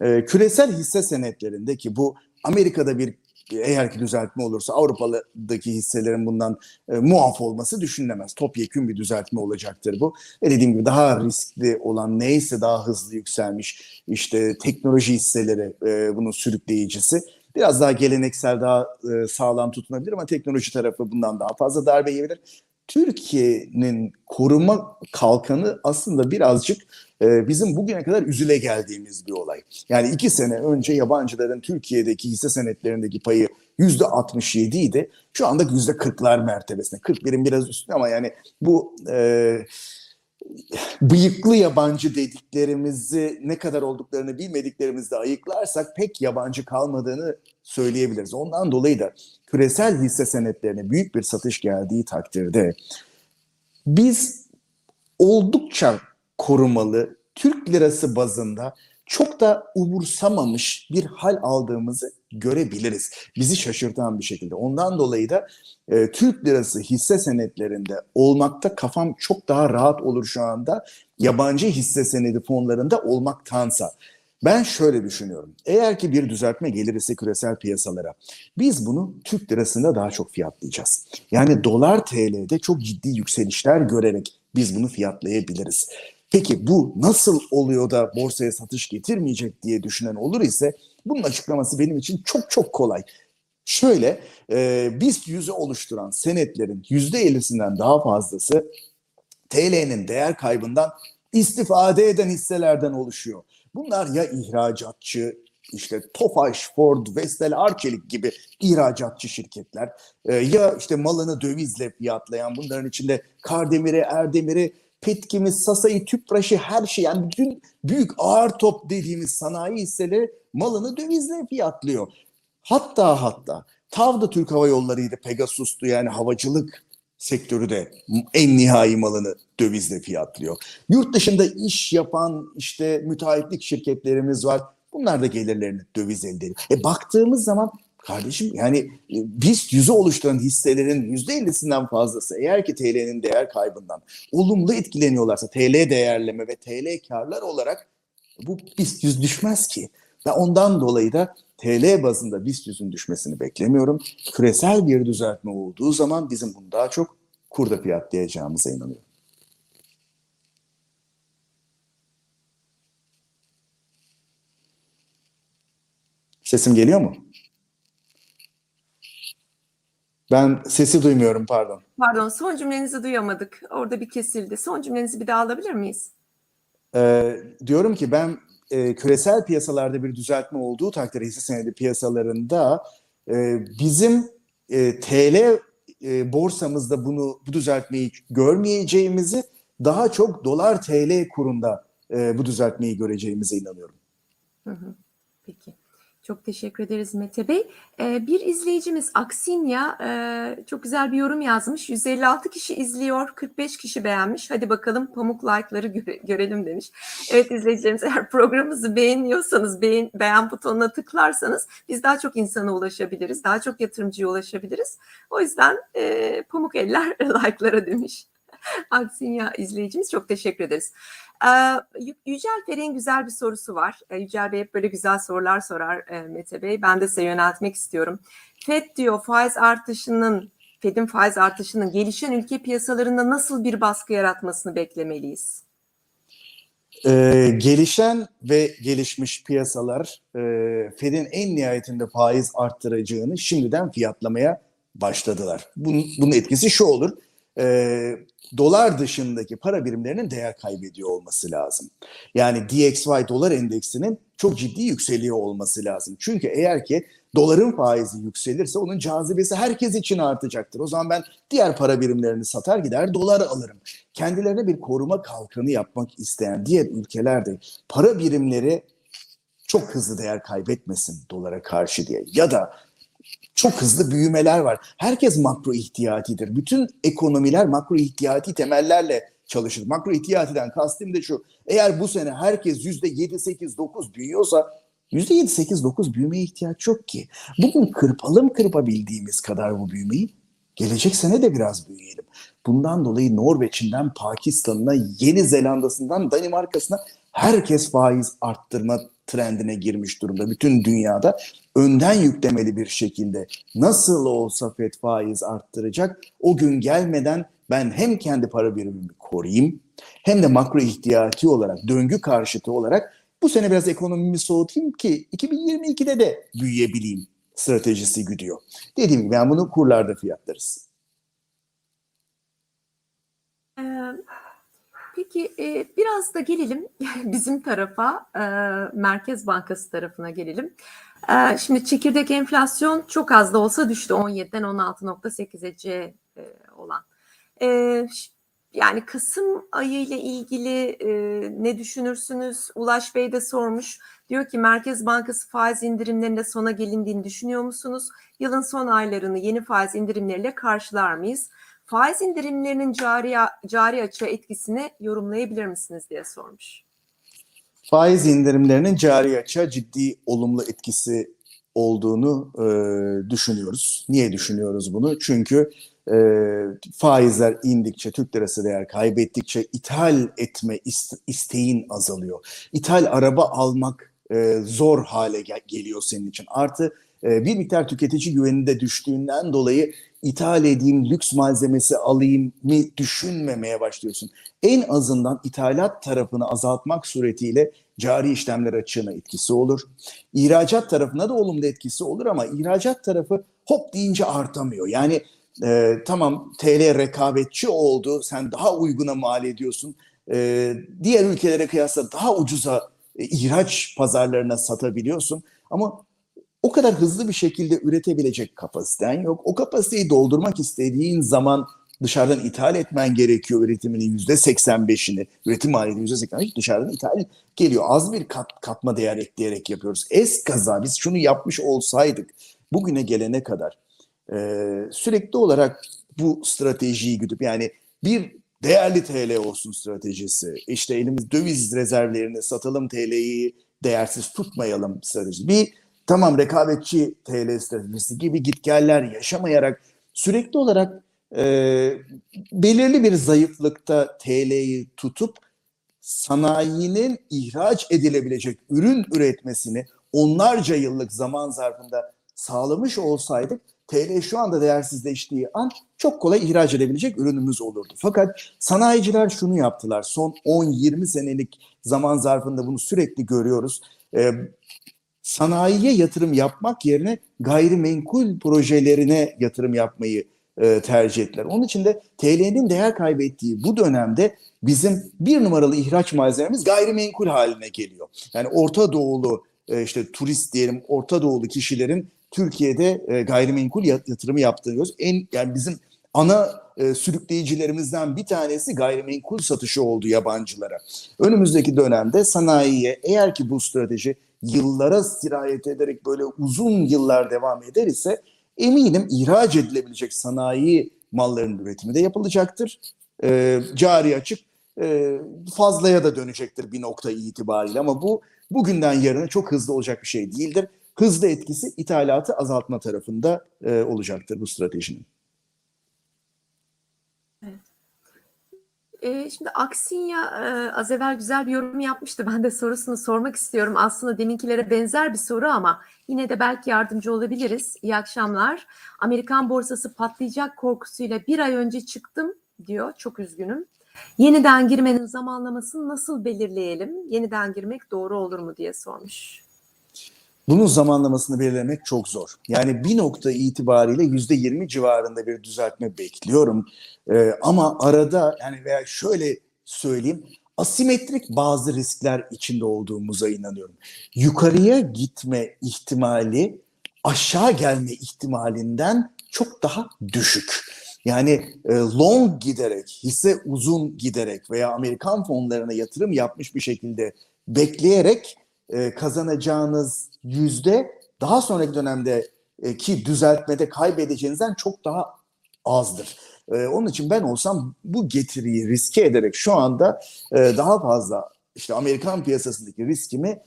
e, küresel hisse senetlerindeki bu Amerika'da bir eğer ki düzeltme olursa Avrupa'daki hisselerin bundan e, muaf olması düşünülemez. Topyekün bir düzeltme olacaktır bu. Ve dediğim gibi daha riskli olan neyse daha hızlı yükselmiş işte teknoloji hisseleri e, bunun sürükleyicisi. Biraz daha geleneksel, daha e, sağlam tutunabilir ama teknoloji tarafı bundan daha fazla darbe yiyebilir. Türkiye'nin koruma kalkanı aslında birazcık e, bizim bugüne kadar üzüle geldiğimiz bir olay. Yani iki sene önce yabancıların Türkiye'deki hisse senetlerindeki payı yüzde 67 idi. Şu anda yüzde 40'lar mertebesinde. 41'in biraz üstünde ama yani bu e, bıyıklı yabancı dediklerimizi ne kadar olduklarını bilmediklerimizde ayıklarsak pek yabancı kalmadığını söyleyebiliriz. Ondan dolayı da küresel hisse senetlerine büyük bir satış geldiği takdirde biz oldukça korumalı Türk lirası bazında çok da umursamamış bir hal aldığımızı görebiliriz. Bizi şaşırtan bir şekilde. Ondan dolayı da e, Türk lirası hisse senetlerinde olmakta kafam çok daha rahat olur şu anda yabancı hisse senedi fonlarında olmaktansa. Ben şöyle düşünüyorum. Eğer ki bir düzeltme gelirse küresel piyasalara biz bunu Türk lirasında daha çok fiyatlayacağız. Yani dolar TL'de çok ciddi yükselişler görerek biz bunu fiyatlayabiliriz. Peki bu nasıl oluyor da borsaya satış getirmeyecek diye düşünen olur ise bunun açıklaması benim için çok çok kolay. Şöyle e, BIST yüzü oluşturan senetlerin %50'sinden daha fazlası TL'nin değer kaybından istifade eden hisselerden oluşuyor. Bunlar ya ihracatçı, işte Tofaş, Ford, Vestel, Arçelik gibi ihracatçı şirketler e, ya işte malını dövizle fiyatlayan bunların içinde Kardemir'i, Erdemir'i, Petkim'i, Sasa'yı, Tüpraş'ı her şey yani bütün büyük ağır top dediğimiz sanayi hisseleri malını dövizle fiyatlıyor. Hatta hatta TAV Türk Hava Yolları'ydı, Pegasus'tu yani havacılık sektörü de en nihai malını dövizle fiyatlıyor. Yurt dışında iş yapan işte müteahhitlik şirketlerimiz var. Bunlar da gelirlerini döviz elde ediyor. E baktığımız zaman kardeşim yani BIST yüzü oluşturan hisselerin yüzde 50'sinden fazlası eğer ki TL'nin değer kaybından olumlu etkileniyorlarsa TL değerleme ve TL karlar olarak bu BIST yüz düşmez ki. Ve ondan dolayı da TL bazında BIST yüzün düşmesini beklemiyorum. Küresel bir düzeltme olduğu zaman bizim bunu daha çok kurda fiyatlayacağımıza inanıyorum. Sesim geliyor mu? Ben sesi duymuyorum pardon. Pardon son cümlenizi duyamadık. Orada bir kesildi. Son cümlenizi bir daha alabilir miyiz? Ee, diyorum ki ben e, küresel piyasalarda bir düzeltme olduğu takdirde hisse senedi piyasalarında e, bizim e, TL e, borsamızda bunu bu düzeltmeyi görmeyeceğimizi daha çok dolar TL kurunda e, bu düzeltmeyi göreceğimize inanıyorum. Hı hı. Peki. Çok teşekkür ederiz Mete Bey. Ee, bir izleyicimiz Aksinya e, çok güzel bir yorum yazmış. 156 kişi izliyor, 45 kişi beğenmiş. Hadi bakalım pamuk like'ları göre, görelim demiş. Evet izleyicilerimiz eğer programımızı beğeniyorsanız, beğen, beğen butonuna tıklarsanız biz daha çok insana ulaşabiliriz, daha çok yatırımcıya ulaşabiliriz. O yüzden e, pamuk eller like'lara demiş. Aksinya izleyicimiz çok teşekkür ederiz. Ee, Yücel Ferik'in güzel bir sorusu var. Ee, Yücel Bey hep böyle güzel sorular sorar e, Mete Bey. Ben de size yöneltmek istiyorum. FED diyor faiz artışının, FED'in faiz artışının gelişen ülke piyasalarında nasıl bir baskı yaratmasını beklemeliyiz? Ee, gelişen ve gelişmiş piyasalar e, Fed'in en nihayetinde faiz arttıracağını şimdiden fiyatlamaya başladılar. Bunun, bunun etkisi şu olur. E, dolar dışındaki para birimlerinin değer kaybediyor olması lazım. Yani DXY dolar endeksinin çok ciddi yükseliyor olması lazım. Çünkü eğer ki doların faizi yükselirse onun cazibesi herkes için artacaktır. O zaman ben diğer para birimlerini satar gider dolar alırım. Kendilerine bir koruma kalkanı yapmak isteyen diğer ülkelerde para birimleri çok hızlı değer kaybetmesin dolara karşı diye ya da çok hızlı büyümeler var. Herkes makro ihtiyatidir. Bütün ekonomiler makro ihtiyati temellerle çalışır. Makro ihtiyatiden kastım da şu. Eğer bu sene herkes yüzde yedi, sekiz, dokuz büyüyorsa yüzde yedi, sekiz, dokuz büyümeye ihtiyaç yok ki. Bugün kırpalım kırpabildiğimiz kadar bu büyümeyi gelecek sene de biraz büyüyelim. Bundan dolayı Norveç'inden Pakistan'ına, Yeni Zelanda'sından Danimarka'sına herkes faiz arttırma trendine girmiş durumda. Bütün dünyada önden yüklemeli bir şekilde nasıl olsa FED faiz arttıracak o gün gelmeden ben hem kendi para birimimi koruyayım hem de makro ihtiyati olarak döngü karşıtı olarak bu sene biraz ekonomimi soğutayım ki 2022'de de büyüyebileyim stratejisi güdüyor. Dediğim gibi ben bunu kurlarda fiyatlarız. Ee, Peki e, biraz da gelelim bizim tarafa, e, Merkez Bankası tarafına gelelim. E, Şimdi çekirdek enflasyon çok az da olsa düştü 17'den 16.8'e C e, olan. E, Yani Kasım ayı ile ilgili e, ne düşünürsünüz? Ulaş Bey de sormuş. Diyor ki Merkez Bankası faiz indirimlerinde sona gelindiğini düşünüyor musunuz? Yılın son aylarını yeni faiz indirimleriyle karşılar mıyız? Faiz indirimlerinin cari, cari açığa etkisini yorumlayabilir misiniz diye sormuş. Faiz indirimlerinin cari açığa ciddi olumlu etkisi olduğunu e, düşünüyoruz. Niye düşünüyoruz bunu? Çünkü e, faizler indikçe, Türk lirası değer kaybettikçe ithal etme ist- isteğin azalıyor. İthal araba almak e, zor hale gel- geliyor senin için. Artı e, bir miktar tüketici güveni de düştüğünden dolayı ithal edeyim, lüks malzemesi alayım mı düşünmemeye başlıyorsun. En azından ithalat tarafını azaltmak suretiyle cari işlemler açığına etkisi olur. İhracat tarafına da olumlu etkisi olur ama ihracat tarafı hop deyince artamıyor. Yani e, tamam TL rekabetçi oldu, sen daha uyguna mal ediyorsun. E, diğer ülkelere kıyasla daha ucuza e, ihraç pazarlarına satabiliyorsun. Ama o kadar hızlı bir şekilde üretebilecek kapasiten yok. O kapasiteyi doldurmak istediğin zaman dışarıdan ithal etmen gerekiyor üretiminin yüzde 85'ini. Üretim maliyeti yüzde 85 dışarıdan ithal geliyor. Az bir kat, katma değer ekleyerek yapıyoruz. Es kaza biz şunu yapmış olsaydık bugüne gelene kadar e, sürekli olarak bu stratejiyi güdüp yani bir değerli TL olsun stratejisi. İşte elimiz döviz rezervlerini satalım TL'yi değersiz tutmayalım stratejisi. Bir tamam rekabetçi TL stratejisi gibi gitgeller yaşamayarak sürekli olarak e, belirli bir zayıflıkta TL'yi tutup sanayinin ihraç edilebilecek ürün üretmesini onlarca yıllık zaman zarfında sağlamış olsaydık TL şu anda değersizleştiği an çok kolay ihraç edebilecek ürünümüz olurdu. Fakat sanayiciler şunu yaptılar. Son 10-20 senelik zaman zarfında bunu sürekli görüyoruz. Ee, sanayiye yatırım yapmak yerine gayrimenkul projelerine yatırım yapmayı e, tercih ettiler. Onun için de TL'nin değer kaybettiği bu dönemde bizim bir numaralı ihraç malzememiz gayrimenkul haline geliyor. Yani Orta Doğulu e, işte turist diyelim Orta Doğulu kişilerin Türkiye'de e, gayrimenkul yat- yatırımı yaptığını görüyoruz. En yani bizim ana e, sürükleyicilerimizden bir tanesi gayrimenkul satışı oldu yabancılara. Önümüzdeki dönemde sanayiye eğer ki bu strateji yıllara sirayet ederek böyle uzun yıllar devam eder ise eminim ihraç edilebilecek sanayi mallarının üretimi de yapılacaktır. E, cari açık e, fazlaya da dönecektir bir nokta itibariyle ama bu bugünden yarına çok hızlı olacak bir şey değildir. Hızlı etkisi ithalatı azaltma tarafında e, olacaktır bu stratejinin. Şimdi Aksinya e, az evvel güzel bir yorum yapmıştı. Ben de sorusunu sormak istiyorum. Aslında deminkilere benzer bir soru ama yine de belki yardımcı olabiliriz. İyi akşamlar. Amerikan borsası patlayacak korkusuyla bir ay önce çıktım diyor. Çok üzgünüm. Yeniden girmenin zamanlamasını nasıl belirleyelim? Yeniden girmek doğru olur mu diye sormuş. Bunun zamanlamasını belirlemek çok zor. Yani bir nokta itibariyle yüzde yirmi civarında bir düzeltme bekliyorum. Ee, ama arada yani veya şöyle söyleyeyim asimetrik bazı riskler içinde olduğumuza inanıyorum. Yukarıya gitme ihtimali aşağı gelme ihtimalinden çok daha düşük. Yani e, long giderek, hisse uzun giderek veya Amerikan fonlarına yatırım yapmış bir şekilde bekleyerek e, kazanacağınız yüzde daha sonraki dönemde e, ki düzeltmede kaybedeceğinizden çok daha azdır. E, onun için ben olsam bu getiriyi riske ederek şu anda e, daha fazla işte Amerikan piyasasındaki riskimi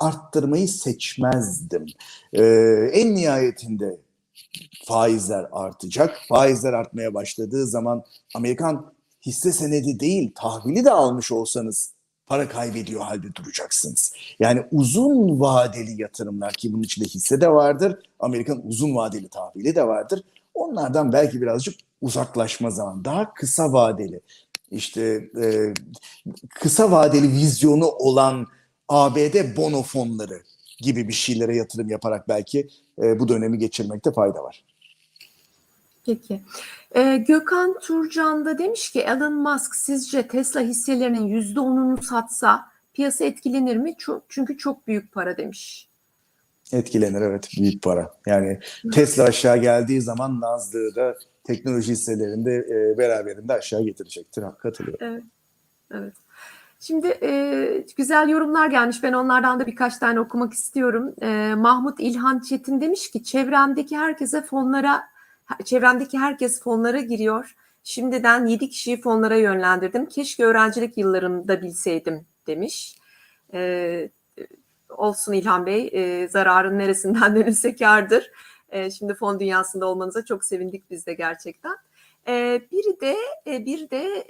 arttırmayı seçmezdim. En nihayetinde faizler artacak. Faizler artmaya başladığı zaman Amerikan hisse senedi değil tahvili de almış olsanız para kaybediyor halde duracaksınız. Yani uzun vadeli yatırımlar ki bunun içinde hisse de vardır. Amerikan uzun vadeli tahvili de vardır. Onlardan belki birazcık uzaklaşma zaman daha kısa vadeli işte e, kısa vadeli vizyonu olan ABD bono fonları gibi bir şeylere yatırım yaparak belki e, bu dönemi geçirmekte fayda var. Peki. Ee, Gökhan Turcan da demiş ki Elon Musk sizce Tesla hisselerinin %10'unu satsa piyasa etkilenir mi? Çünkü çok büyük para demiş. Etkilenir evet büyük para. Yani Tesla aşağı geldiği zaman Nasdaq'ı da teknoloji hisselerinde e, beraberinde aşağı getirecektir. Katılıyorum. Evet. Evet. Şimdi e, güzel yorumlar gelmiş. Ben onlardan da birkaç tane okumak istiyorum. E, Mahmut İlhan Çetin demiş ki çevremdeki herkese fonlara çevremdeki herkes fonlara giriyor. Şimdiden 7 kişiyi fonlara yönlendirdim. Keşke öğrencilik yıllarımda bilseydim demiş. E, olsun İlhan Bey. E, zararın neresinden dönülse kârdır. E, şimdi fon dünyasında olmanıza çok sevindik biz de gerçekten. E, bir de e, bir de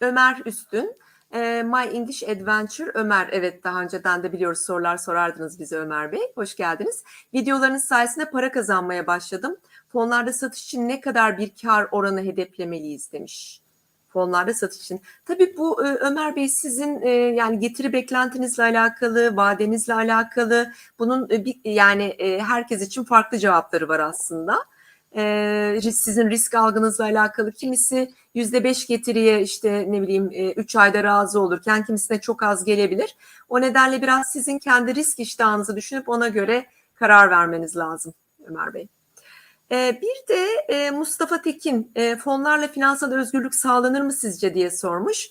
Ömer Üstün. E, My English Adventure Ömer. Evet daha önceden de biliyoruz sorular sorardınız bize Ömer Bey. Hoş geldiniz. Videolarınız sayesinde para kazanmaya başladım. Fonlarda satış için ne kadar bir kar oranı hedeflemeliyiz demiş. Fonlarda satış için. Tabii bu e, Ömer Bey sizin e, yani getiri beklentinizle alakalı, vadenizle alakalı. Bunun e, bir, yani herkes için farklı cevapları var aslında. Sizin risk algınızla alakalı kimisi yüzde beş getiriye işte ne bileyim e, üç ayda razı olurken kimisine çok az gelebilir. O nedenle biraz sizin kendi risk iştahınızı düşünüp ona göre karar vermeniz lazım Ömer Bey. E, bir de e, Mustafa Tekin fonlarla finansal özgürlük sağlanır mı sizce diye sormuş.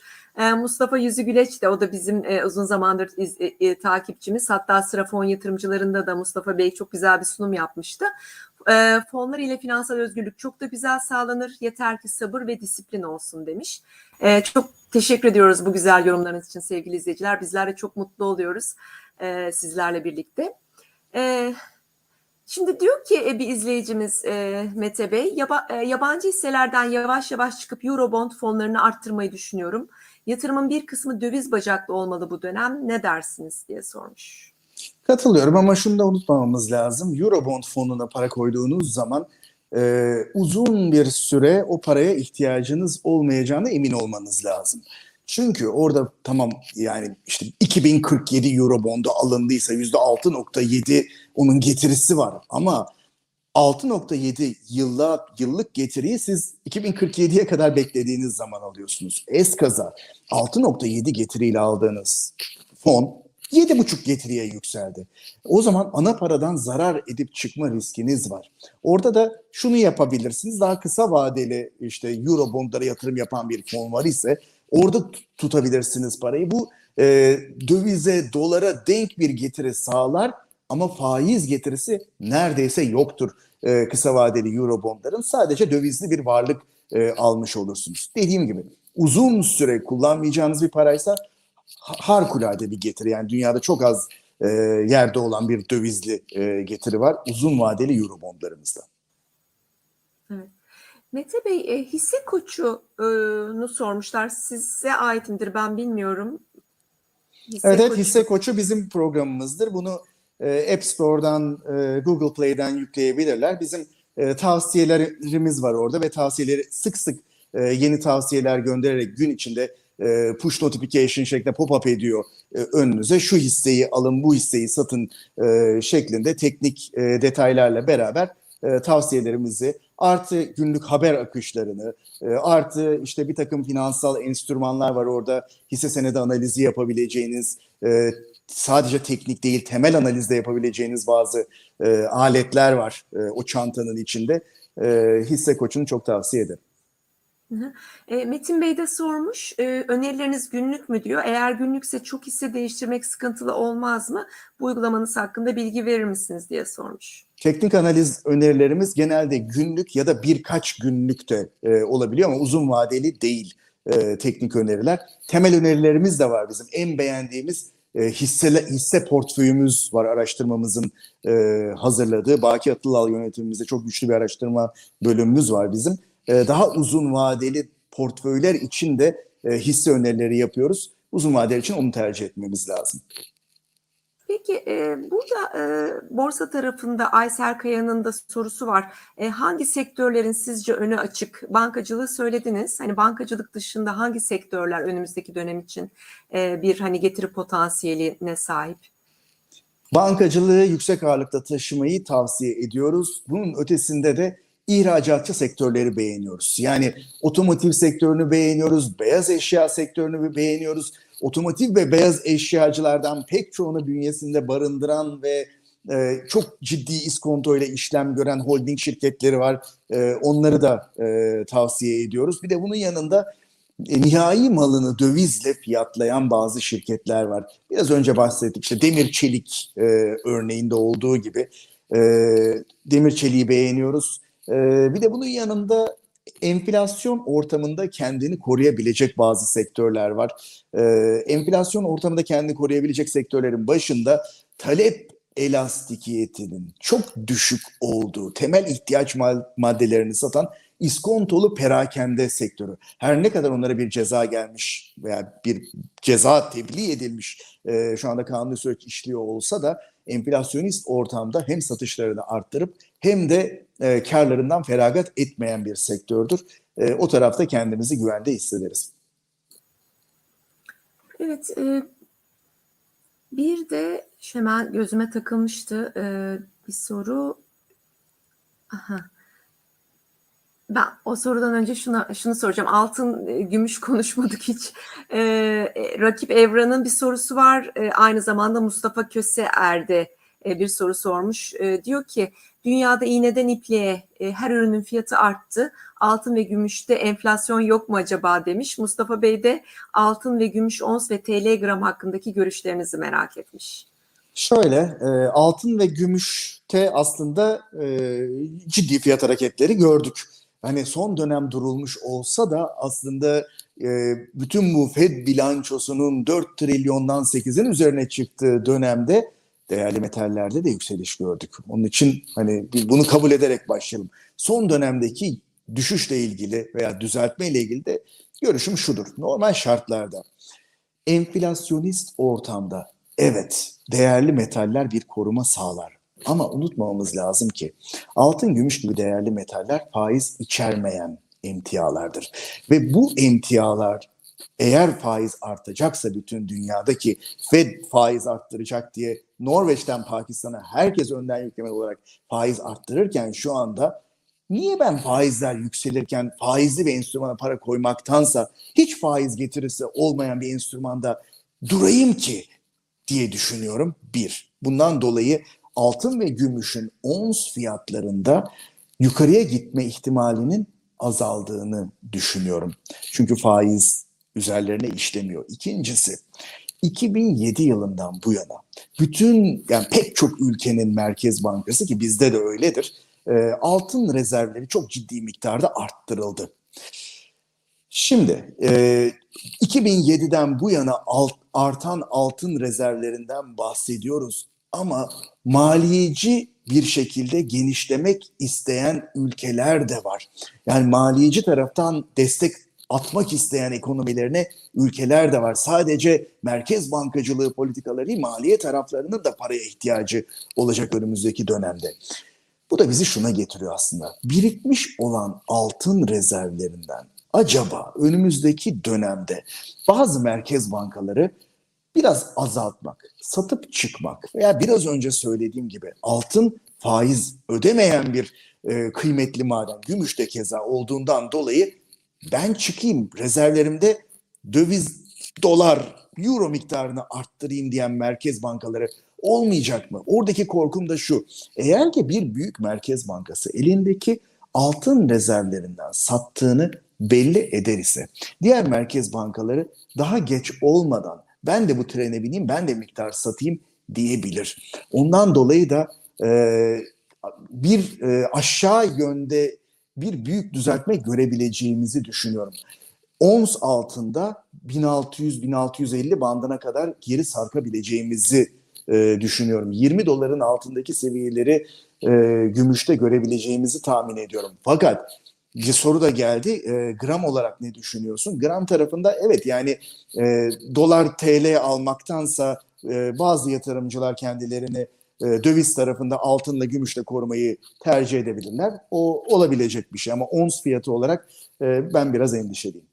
Mustafa Yüzü Güleç de o da bizim uzun zamandır iz, e, takipçimiz. Hatta sıra fon yatırımcılarında da Mustafa Bey çok güzel bir sunum yapmıştı. E, fonlar ile finansal özgürlük çok da güzel sağlanır. Yeter ki sabır ve disiplin olsun demiş. E, çok teşekkür ediyoruz bu güzel yorumlarınız için sevgili izleyiciler. Bizler de çok mutlu oluyoruz e, sizlerle birlikte. E, şimdi diyor ki e, bir izleyicimiz e, Mete Bey, yaba, e, yabancı hisselerden yavaş yavaş çıkıp Eurobond fonlarını arttırmayı düşünüyorum. Yatırımın bir kısmı döviz bacaklı olmalı bu dönem. Ne dersiniz diye sormuş. Katılıyorum ama şunu da unutmamamız lazım. Eurobond fonuna para koyduğunuz zaman e, uzun bir süre o paraya ihtiyacınız olmayacağına emin olmanız lazım. Çünkü orada tamam yani işte 2047 Eurobond'u alındıysa %6.7 onun getirisi var ama 6.7 yıllık yıllık getiriyi siz 2047'ye kadar beklediğiniz zaman alıyorsunuz. Eskaza 6.7 getiriyle aldığınız fon 7,5 getiriye yükseldi. O zaman ana paradan zarar edip çıkma riskiniz var. Orada da şunu yapabilirsiniz. Daha kısa vadeli işte euro bondlara yatırım yapan bir fon var ise orada tutabilirsiniz parayı. Bu e, dövize, dolara denk bir getiri sağlar ama faiz getirisi neredeyse yoktur e, kısa vadeli euro bondların. Sadece dövizli bir varlık e, almış olursunuz. Dediğim gibi uzun süre kullanmayacağınız bir paraysa harikulade bir getiri. Yani dünyada çok az e, yerde olan bir dövizli e, getiri var. Uzun vadeli euro bondlarımızda. Evet. Mete Bey e, hisse koçunu sormuşlar. Size ait midir ben bilmiyorum. Hisse evet, evet hisse koçu bizim programımızdır. Bunu e, App Store'dan, e, Google Play'den yükleyebilirler. Bizim e, tavsiyelerimiz var orada ve tavsiyeleri sık sık e, yeni tavsiyeler göndererek gün içinde e, push notification şeklinde pop-up ediyor e, önünüze. Şu hisseyi alın, bu hisseyi satın e, şeklinde teknik detaylarla beraber tavsiyelerimizi artı günlük haber akışlarını artı işte bir takım finansal enstrümanlar var orada hisse senedi analizi yapabileceğiniz sadece teknik değil temel analizde yapabileceğiniz bazı aletler var o çantanın içinde. Hisse koçunu çok tavsiye ederim. E, Metin Bey de sormuş, e, önerileriniz günlük mü diyor. Eğer günlükse çok hisse değiştirmek sıkıntılı olmaz mı? Bu uygulamanız hakkında bilgi verir misiniz diye sormuş. Teknik analiz önerilerimiz genelde günlük ya da birkaç günlük de e, olabiliyor ama uzun vadeli değil teknik öneriler. Temel önerilerimiz de var bizim. En beğendiğimiz hisse, hisse portföyümüz var araştırmamızın hazırladığı. Baki Atılal yönetimimizde çok güçlü bir araştırma bölümümüz var bizim. E, daha uzun vadeli portföyler için de e, hisse önerileri yapıyoruz. Uzun vadeli için onu tercih etmemiz lazım. Peki e, burada e, borsa tarafında Aysel Kaya'nın da sorusu var. E, hangi sektörlerin sizce önü açık? Bankacılığı söylediniz. Hani bankacılık dışında hangi sektörler önümüzdeki dönem için e, bir hani getiri potansiyeline sahip? Bankacılığı yüksek ağırlıkta taşımayı tavsiye ediyoruz. Bunun ötesinde de ihracatçı sektörleri beğeniyoruz. Yani otomotiv sektörünü beğeniyoruz, beyaz eşya sektörünü beğeniyoruz. Otomotiv ve beyaz eşyacılardan pek çoğunu bünyesinde barındıran ve e, çok ciddi iskonto ile işlem gören holding şirketleri var. E, onları da e, tavsiye ediyoruz. Bir de bunun yanında e, nihai malını dövizle fiyatlayan bazı şirketler var. Biraz önce bahsettik işte demir çelik e, örneğinde olduğu gibi e, demir çeliği beğeniyoruz. E, bir de bunun yanında enflasyon ortamında kendini koruyabilecek bazı sektörler var. E, enflasyon ortamında kendini koruyabilecek sektörlerin başında talep elastikiyetinin çok düşük olduğu, temel ihtiyaç maddelerini satan iskontolu perakende sektörü. Her ne kadar onlara bir ceza gelmiş veya bir ceza tebliğ edilmiş e, şu anda kanuni süreç işliyor olsa da enflasyonist ortamda hem satışlarını arttırıp hem de e, karlarından feragat etmeyen bir sektördür. E, o tarafta kendimizi güvende hissederiz. Evet, e, bir de hemen gözüme takılmıştı e, bir soru. Aha. Ben o sorudan önce şuna, şunu soracağım. Altın, e, gümüş konuşmadık hiç. Ee, e, rakip Evran'ın bir sorusu var. E, aynı zamanda Mustafa Köse Er'de e, bir soru sormuş. E, diyor ki dünyada iğneden ipliğe e, her ürünün fiyatı arttı. Altın ve gümüşte enflasyon yok mu acaba demiş. Mustafa Bey de altın ve gümüş ons ve TL gram hakkındaki görüşlerinizi merak etmiş. Şöyle, e, altın ve gümüşte aslında e, ciddi fiyat hareketleri gördük hani son dönem durulmuş olsa da aslında e, bütün bu Fed bilançosunun 4 trilyondan 8'in üzerine çıktığı dönemde değerli metallerde de yükseliş gördük. Onun için hani bunu kabul ederek başlayalım. Son dönemdeki düşüşle ilgili veya düzeltme ile ilgili de görüşüm şudur. Normal şartlarda enflasyonist ortamda evet değerli metaller bir koruma sağlar. Ama unutmamamız lazım ki altın, gümüş gibi değerli metaller faiz içermeyen emtialardır. Ve bu emtialar eğer faiz artacaksa bütün dünyadaki Fed faiz arttıracak diye Norveç'ten Pakistan'a herkes önden yükleme olarak faiz arttırırken şu anda niye ben faizler yükselirken faizli bir enstrümana para koymaktansa hiç faiz getirisi olmayan bir enstrümanda durayım ki diye düşünüyorum. Bir, bundan dolayı altın ve gümüşün ons fiyatlarında yukarıya gitme ihtimalinin azaldığını düşünüyorum. Çünkü faiz üzerlerine işlemiyor. İkincisi 2007 yılından bu yana bütün yani pek çok ülkenin merkez bankası ki bizde de öyledir e, altın rezervleri çok ciddi miktarda arttırıldı. Şimdi e, 2007'den bu yana alt, artan altın rezervlerinden bahsediyoruz ama maliyeci bir şekilde genişlemek isteyen ülkeler de var. Yani maliyeci taraftan destek atmak isteyen ekonomilerine ülkeler de var. Sadece merkez bankacılığı politikaları maliye taraflarının da paraya ihtiyacı olacak önümüzdeki dönemde. Bu da bizi şuna getiriyor aslında. Birikmiş olan altın rezervlerinden acaba önümüzdeki dönemde bazı merkez bankaları biraz azaltmak, satıp çıkmak veya biraz önce söylediğim gibi altın faiz ödemeyen bir e, kıymetli maden, gümüş de keza olduğundan dolayı ben çıkayım rezervlerimde döviz, dolar, euro miktarını arttırayım diyen merkez bankaları olmayacak mı? Oradaki korkum da şu. Eğer ki bir büyük merkez bankası elindeki altın rezervlerinden sattığını belli eder ise diğer merkez bankaları daha geç olmadan ben de bu trene bineyim, ben de miktar satayım diyebilir. Ondan dolayı da e, bir e, aşağı yönde bir büyük düzeltme görebileceğimizi düşünüyorum. ons altında 1600-1650 bandına kadar geri sarkabileceğimizi e, düşünüyorum. 20 doların altındaki seviyeleri e, gümüşte görebileceğimizi tahmin ediyorum. Fakat soru da geldi. E, gram olarak ne düşünüyorsun? Gram tarafında evet yani e, dolar TL almaktansa e, bazı yatırımcılar kendilerini e, döviz tarafında altınla gümüşle korumayı tercih edebilirler. O olabilecek bir şey ama ons fiyatı olarak e, ben biraz endişeliyim.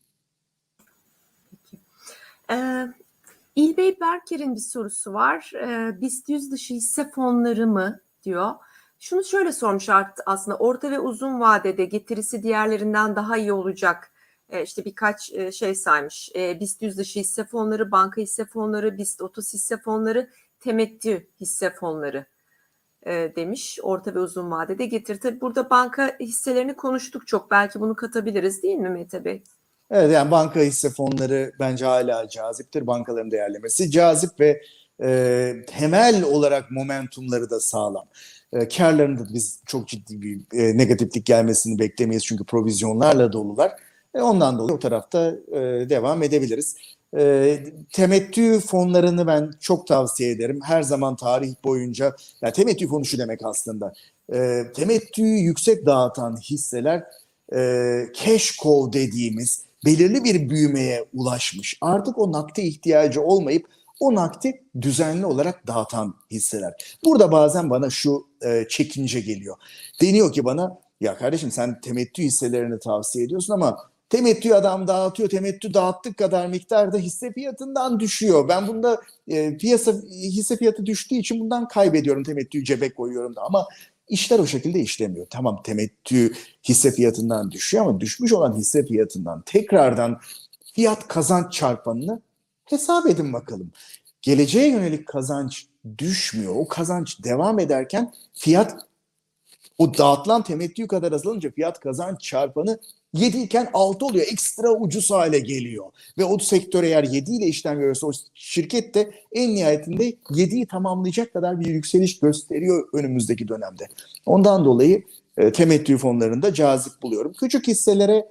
Ee, İlbey Berker'in bir sorusu var. Ee, BIST 100 dışı hisse fonları mı diyor. Şunu şöyle sormuş aslında orta ve uzun vadede getirisi diğerlerinden daha iyi olacak. Ee, işte birkaç e, şey saymış. Ee, BIST 100 dışı hisse fonları, banka hisse fonları, BIST 30 hisse fonları, temettü hisse fonları e, demiş. Orta ve uzun vadede getir. Tabii burada banka hisselerini konuştuk çok. Belki bunu katabiliriz değil mi Mete Bey? Evet yani banka hisse fonları bence hala caziptir. Bankaların değerlemesi cazip ve e, temel olarak momentumları da sağlam. E, karlarında da biz çok ciddi bir e, negatiflik gelmesini beklemeyiz çünkü provizyonlarla dolular. E, ondan dolayı o tarafta e, devam edebiliriz. E, temettü fonlarını ben çok tavsiye ederim. Her zaman tarih boyunca, yani temettü fonu şu demek aslında. E, temettüyü yüksek dağıtan hisseler e, cash cow dediğimiz belirli bir büyümeye ulaşmış. Artık o nakde ihtiyacı olmayıp o nakdi düzenli olarak dağıtan hisseler. Burada bazen bana şu e, çekince geliyor. Deniyor ki bana ya kardeşim sen temettü hisselerini tavsiye ediyorsun ama temettü adam dağıtıyor. Temettü dağıttık kadar miktarda hisse fiyatından düşüyor. Ben bunda e, piyasa hisse fiyatı düştüğü için bundan kaybediyorum. Temettüyü cebe koyuyorum da ama işler o şekilde işlemiyor. Tamam temettü hisse fiyatından düşüyor ama düşmüş olan hisse fiyatından tekrardan fiyat kazanç çarpanını hesap edin bakalım. Geleceğe yönelik kazanç düşmüyor. O kazanç devam ederken fiyat o dağıtılan temettü kadar azalınca fiyat kazanç çarpanı 7 iken 6 oluyor. Ekstra ucuz hale geliyor. Ve o sektör eğer 7 ile işlem görüyorsa o şirket de en nihayetinde 7'yi tamamlayacak kadar bir yükseliş gösteriyor önümüzdeki dönemde. Ondan dolayı e, temettü fonlarında cazip buluyorum. Küçük hisselere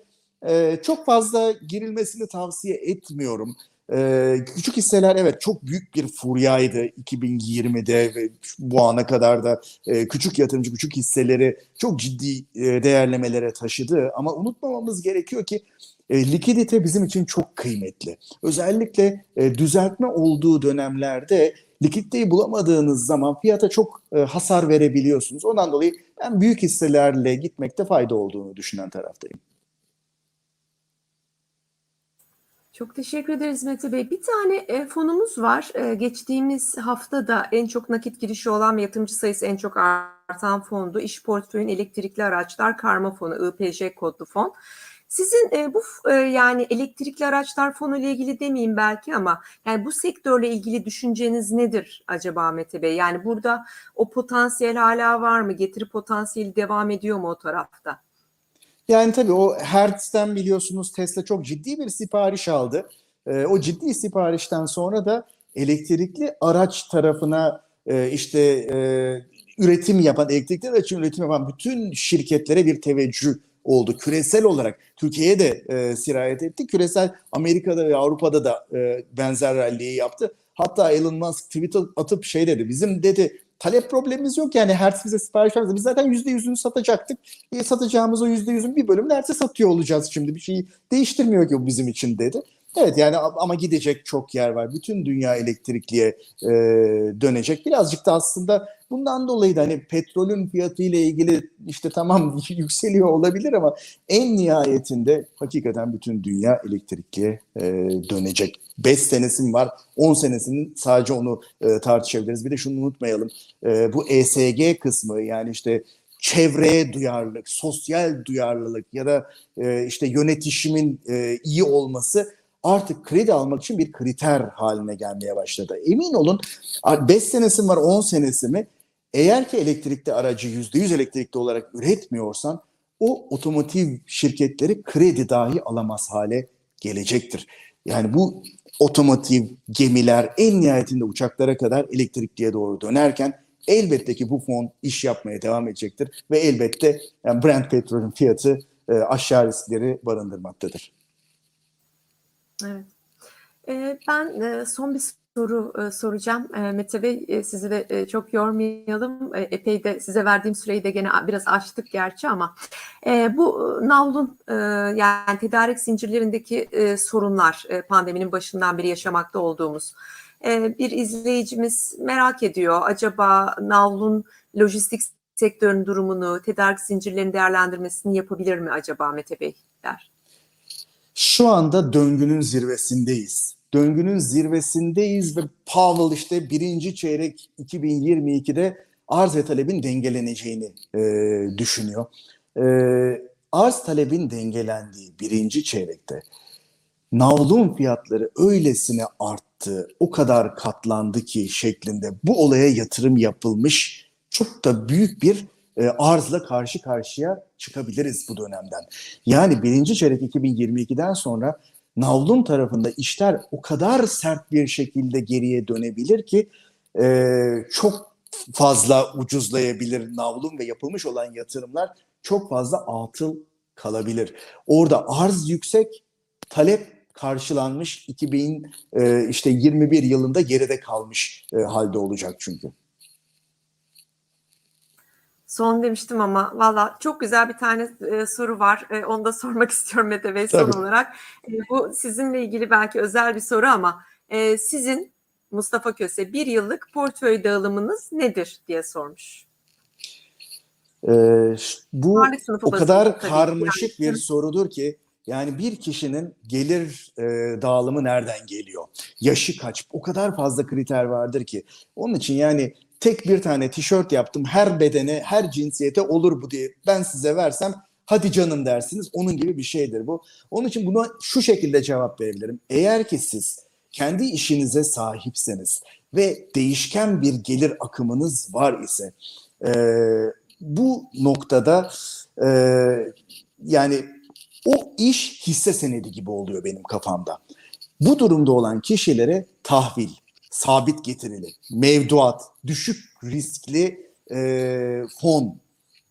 e, çok fazla girilmesini tavsiye etmiyorum. Ee, küçük hisseler evet çok büyük bir furyaydı 2020'de ve bu ana kadar da e, küçük yatırımcı küçük hisseleri çok ciddi e, değerlemelere taşıdı. Ama unutmamamız gerekiyor ki e, likidite bizim için çok kıymetli. Özellikle e, düzeltme olduğu dönemlerde likiditeyi bulamadığınız zaman fiyata çok e, hasar verebiliyorsunuz. Ondan dolayı ben büyük hisselerle gitmekte fayda olduğunu düşünen taraftayım. Çok teşekkür ederiz Mete Bey. Bir tane e, fonumuz var. E, geçtiğimiz hafta da en çok nakit girişi olan ve yatırımcı sayısı en çok artan fondu. İş portföyün elektrikli araçlar karma fonu, IPJ kodlu fon. Sizin e, bu e, yani elektrikli araçlar fonu ile ilgili demeyeyim belki ama yani bu sektörle ilgili düşünceniz nedir acaba Mete Bey? Yani burada o potansiyel hala var mı? Getiri potansiyeli devam ediyor mu o tarafta? Yani tabii o Hertz'ten biliyorsunuz Tesla çok ciddi bir sipariş aldı. E, o ciddi siparişten sonra da elektrikli araç tarafına e, işte e, üretim yapan, elektrikli araç üretim yapan bütün şirketlere bir teveccüh oldu. Küresel olarak Türkiye'ye de e, sirayet etti. Küresel Amerika'da ve Avrupa'da da e, benzer ralliyi yaptı. Hatta Elon Musk tweet atıp şey dedi. Bizim dedi talep problemimiz yok yani Hertz bize sipariş vermedi. Biz zaten yüzde yüzünü satacaktık. E, satacağımız o yüzde yüzün bir bölümünü Hertz'e satıyor olacağız şimdi. Bir şeyi değiştirmiyor ki bu bizim için dedi. Evet yani ama gidecek çok yer var. Bütün dünya elektrikliye e, dönecek. Birazcık da aslında bundan dolayı da hani petrolün fiyatı ile ilgili işte tamam yükseliyor olabilir ama en nihayetinde hakikaten bütün dünya elektrikliye e, dönecek. 5 senesi var, 10 senesinin sadece onu e, tartışabiliriz. Bir de şunu unutmayalım. E, bu ESG kısmı yani işte çevreye duyarlılık, sosyal duyarlılık ya da e, işte yönetişimin e, iyi olması artık kredi almak için bir kriter haline gelmeye başladı. Emin olun 5 senesi var 10 senesi mi eğer ki elektrikli aracı %100 elektrikli olarak üretmiyorsan o otomotiv şirketleri kredi dahi alamaz hale gelecektir. Yani bu otomotiv gemiler en nihayetinde uçaklara kadar elektrikliye doğru dönerken elbette ki bu fon iş yapmaya devam edecektir ve elbette yani Brent petrolün fiyatı e, aşağı riskleri barındırmaktadır. Evet. Ee, ben e, son bir soru e, soracağım. E, Mete Bey e, sizi de e, çok yormayalım. E, epey de size verdiğim süreyi de gene biraz aştık gerçi ama e, bu e, navlun e, yani tedarik zincirlerindeki e, sorunlar e, pandeminin başından beri yaşamakta olduğumuz e, bir izleyicimiz merak ediyor. Acaba navlun lojistik sektörün durumunu, tedarik zincirlerinin değerlendirmesini yapabilir mi acaba Mete Bey der. Şu anda döngünün zirvesindeyiz. Döngünün zirvesindeyiz ve Powell işte birinci çeyrek 2022'de arz ve talebin dengeleneceğini e, düşünüyor. E, arz talebin dengelendiği birinci çeyrekte navlun fiyatları öylesine arttı, o kadar katlandı ki şeklinde bu olaya yatırım yapılmış çok da büyük bir e, arzla karşı karşıya çıkabiliriz bu dönemden. Yani birinci çeyrek 2022'den sonra navlun tarafında işler o kadar sert bir şekilde geriye dönebilir ki e, çok fazla ucuzlayabilir navlun ve yapılmış olan yatırımlar çok fazla atıl kalabilir. Orada arz yüksek, talep karşılanmış 2000 e, işte 21 yılında geride kalmış e, halde olacak çünkü. Son demiştim ama valla çok güzel bir tane e, soru var. E, onu da sormak istiyorum Mete Bey son Tabii. olarak. E, bu sizinle ilgili belki özel bir soru ama e, sizin Mustafa Köse bir yıllık portföy dağılımınız nedir diye sormuş. E, bu o kadar karmaşık bir sorudur ki yani bir kişinin gelir e, dağılımı nereden geliyor? Yaşı kaç? O kadar fazla kriter vardır ki. Onun için yani tek bir tane tişört yaptım. Her bedene, her cinsiyete olur bu diye ben size versem hadi canım dersiniz. Onun gibi bir şeydir bu. Onun için buna şu şekilde cevap verebilirim. Eğer ki siz kendi işinize sahipseniz ve değişken bir gelir akımınız var ise e, bu noktada e, yani o iş hisse senedi gibi oluyor benim kafamda. Bu durumda olan kişilere tahvil, sabit getirili, mevduat, düşük riskli e, fon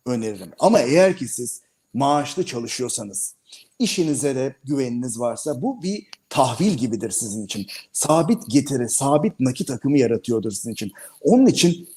öneririm. Ama eğer ki siz maaşlı çalışıyorsanız, işinize de güveniniz varsa bu bir tahvil gibidir sizin için. Sabit getiri, sabit nakit akımı yaratıyordur sizin için. Onun için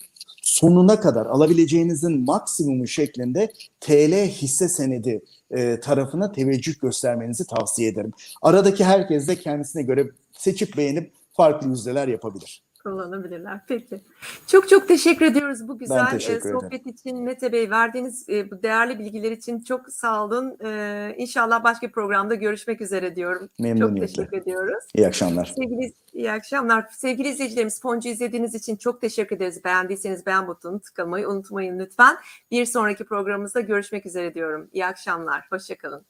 sonuna kadar alabileceğinizin maksimumu şeklinde TL hisse senedi e, tarafına teveccüh göstermenizi tavsiye ederim. Aradaki herkes de kendisine göre seçip beğenip farklı yüzdeler yapabilir. kullanabilirler. Peki. Çok çok teşekkür ediyoruz bu güzel teşekkür e, ederim. sohbet için. Mete Bey verdiğiniz e, bu değerli bilgiler için çok sağ olun. E, İnşallah başka bir programda görüşmek üzere diyorum. Çok Memnuniyetle. teşekkür ediyoruz. İyi akşamlar. Sevgili iyi akşamlar. Sevgili izleyicilerimiz Foncu izlediğiniz için çok teşekkür ederiz. Beğendiyseniz beğen butonunu tıklamayı unutmayın lütfen. Bir sonraki programımızda görüşmek üzere diyorum. İyi akşamlar. Hoşçakalın.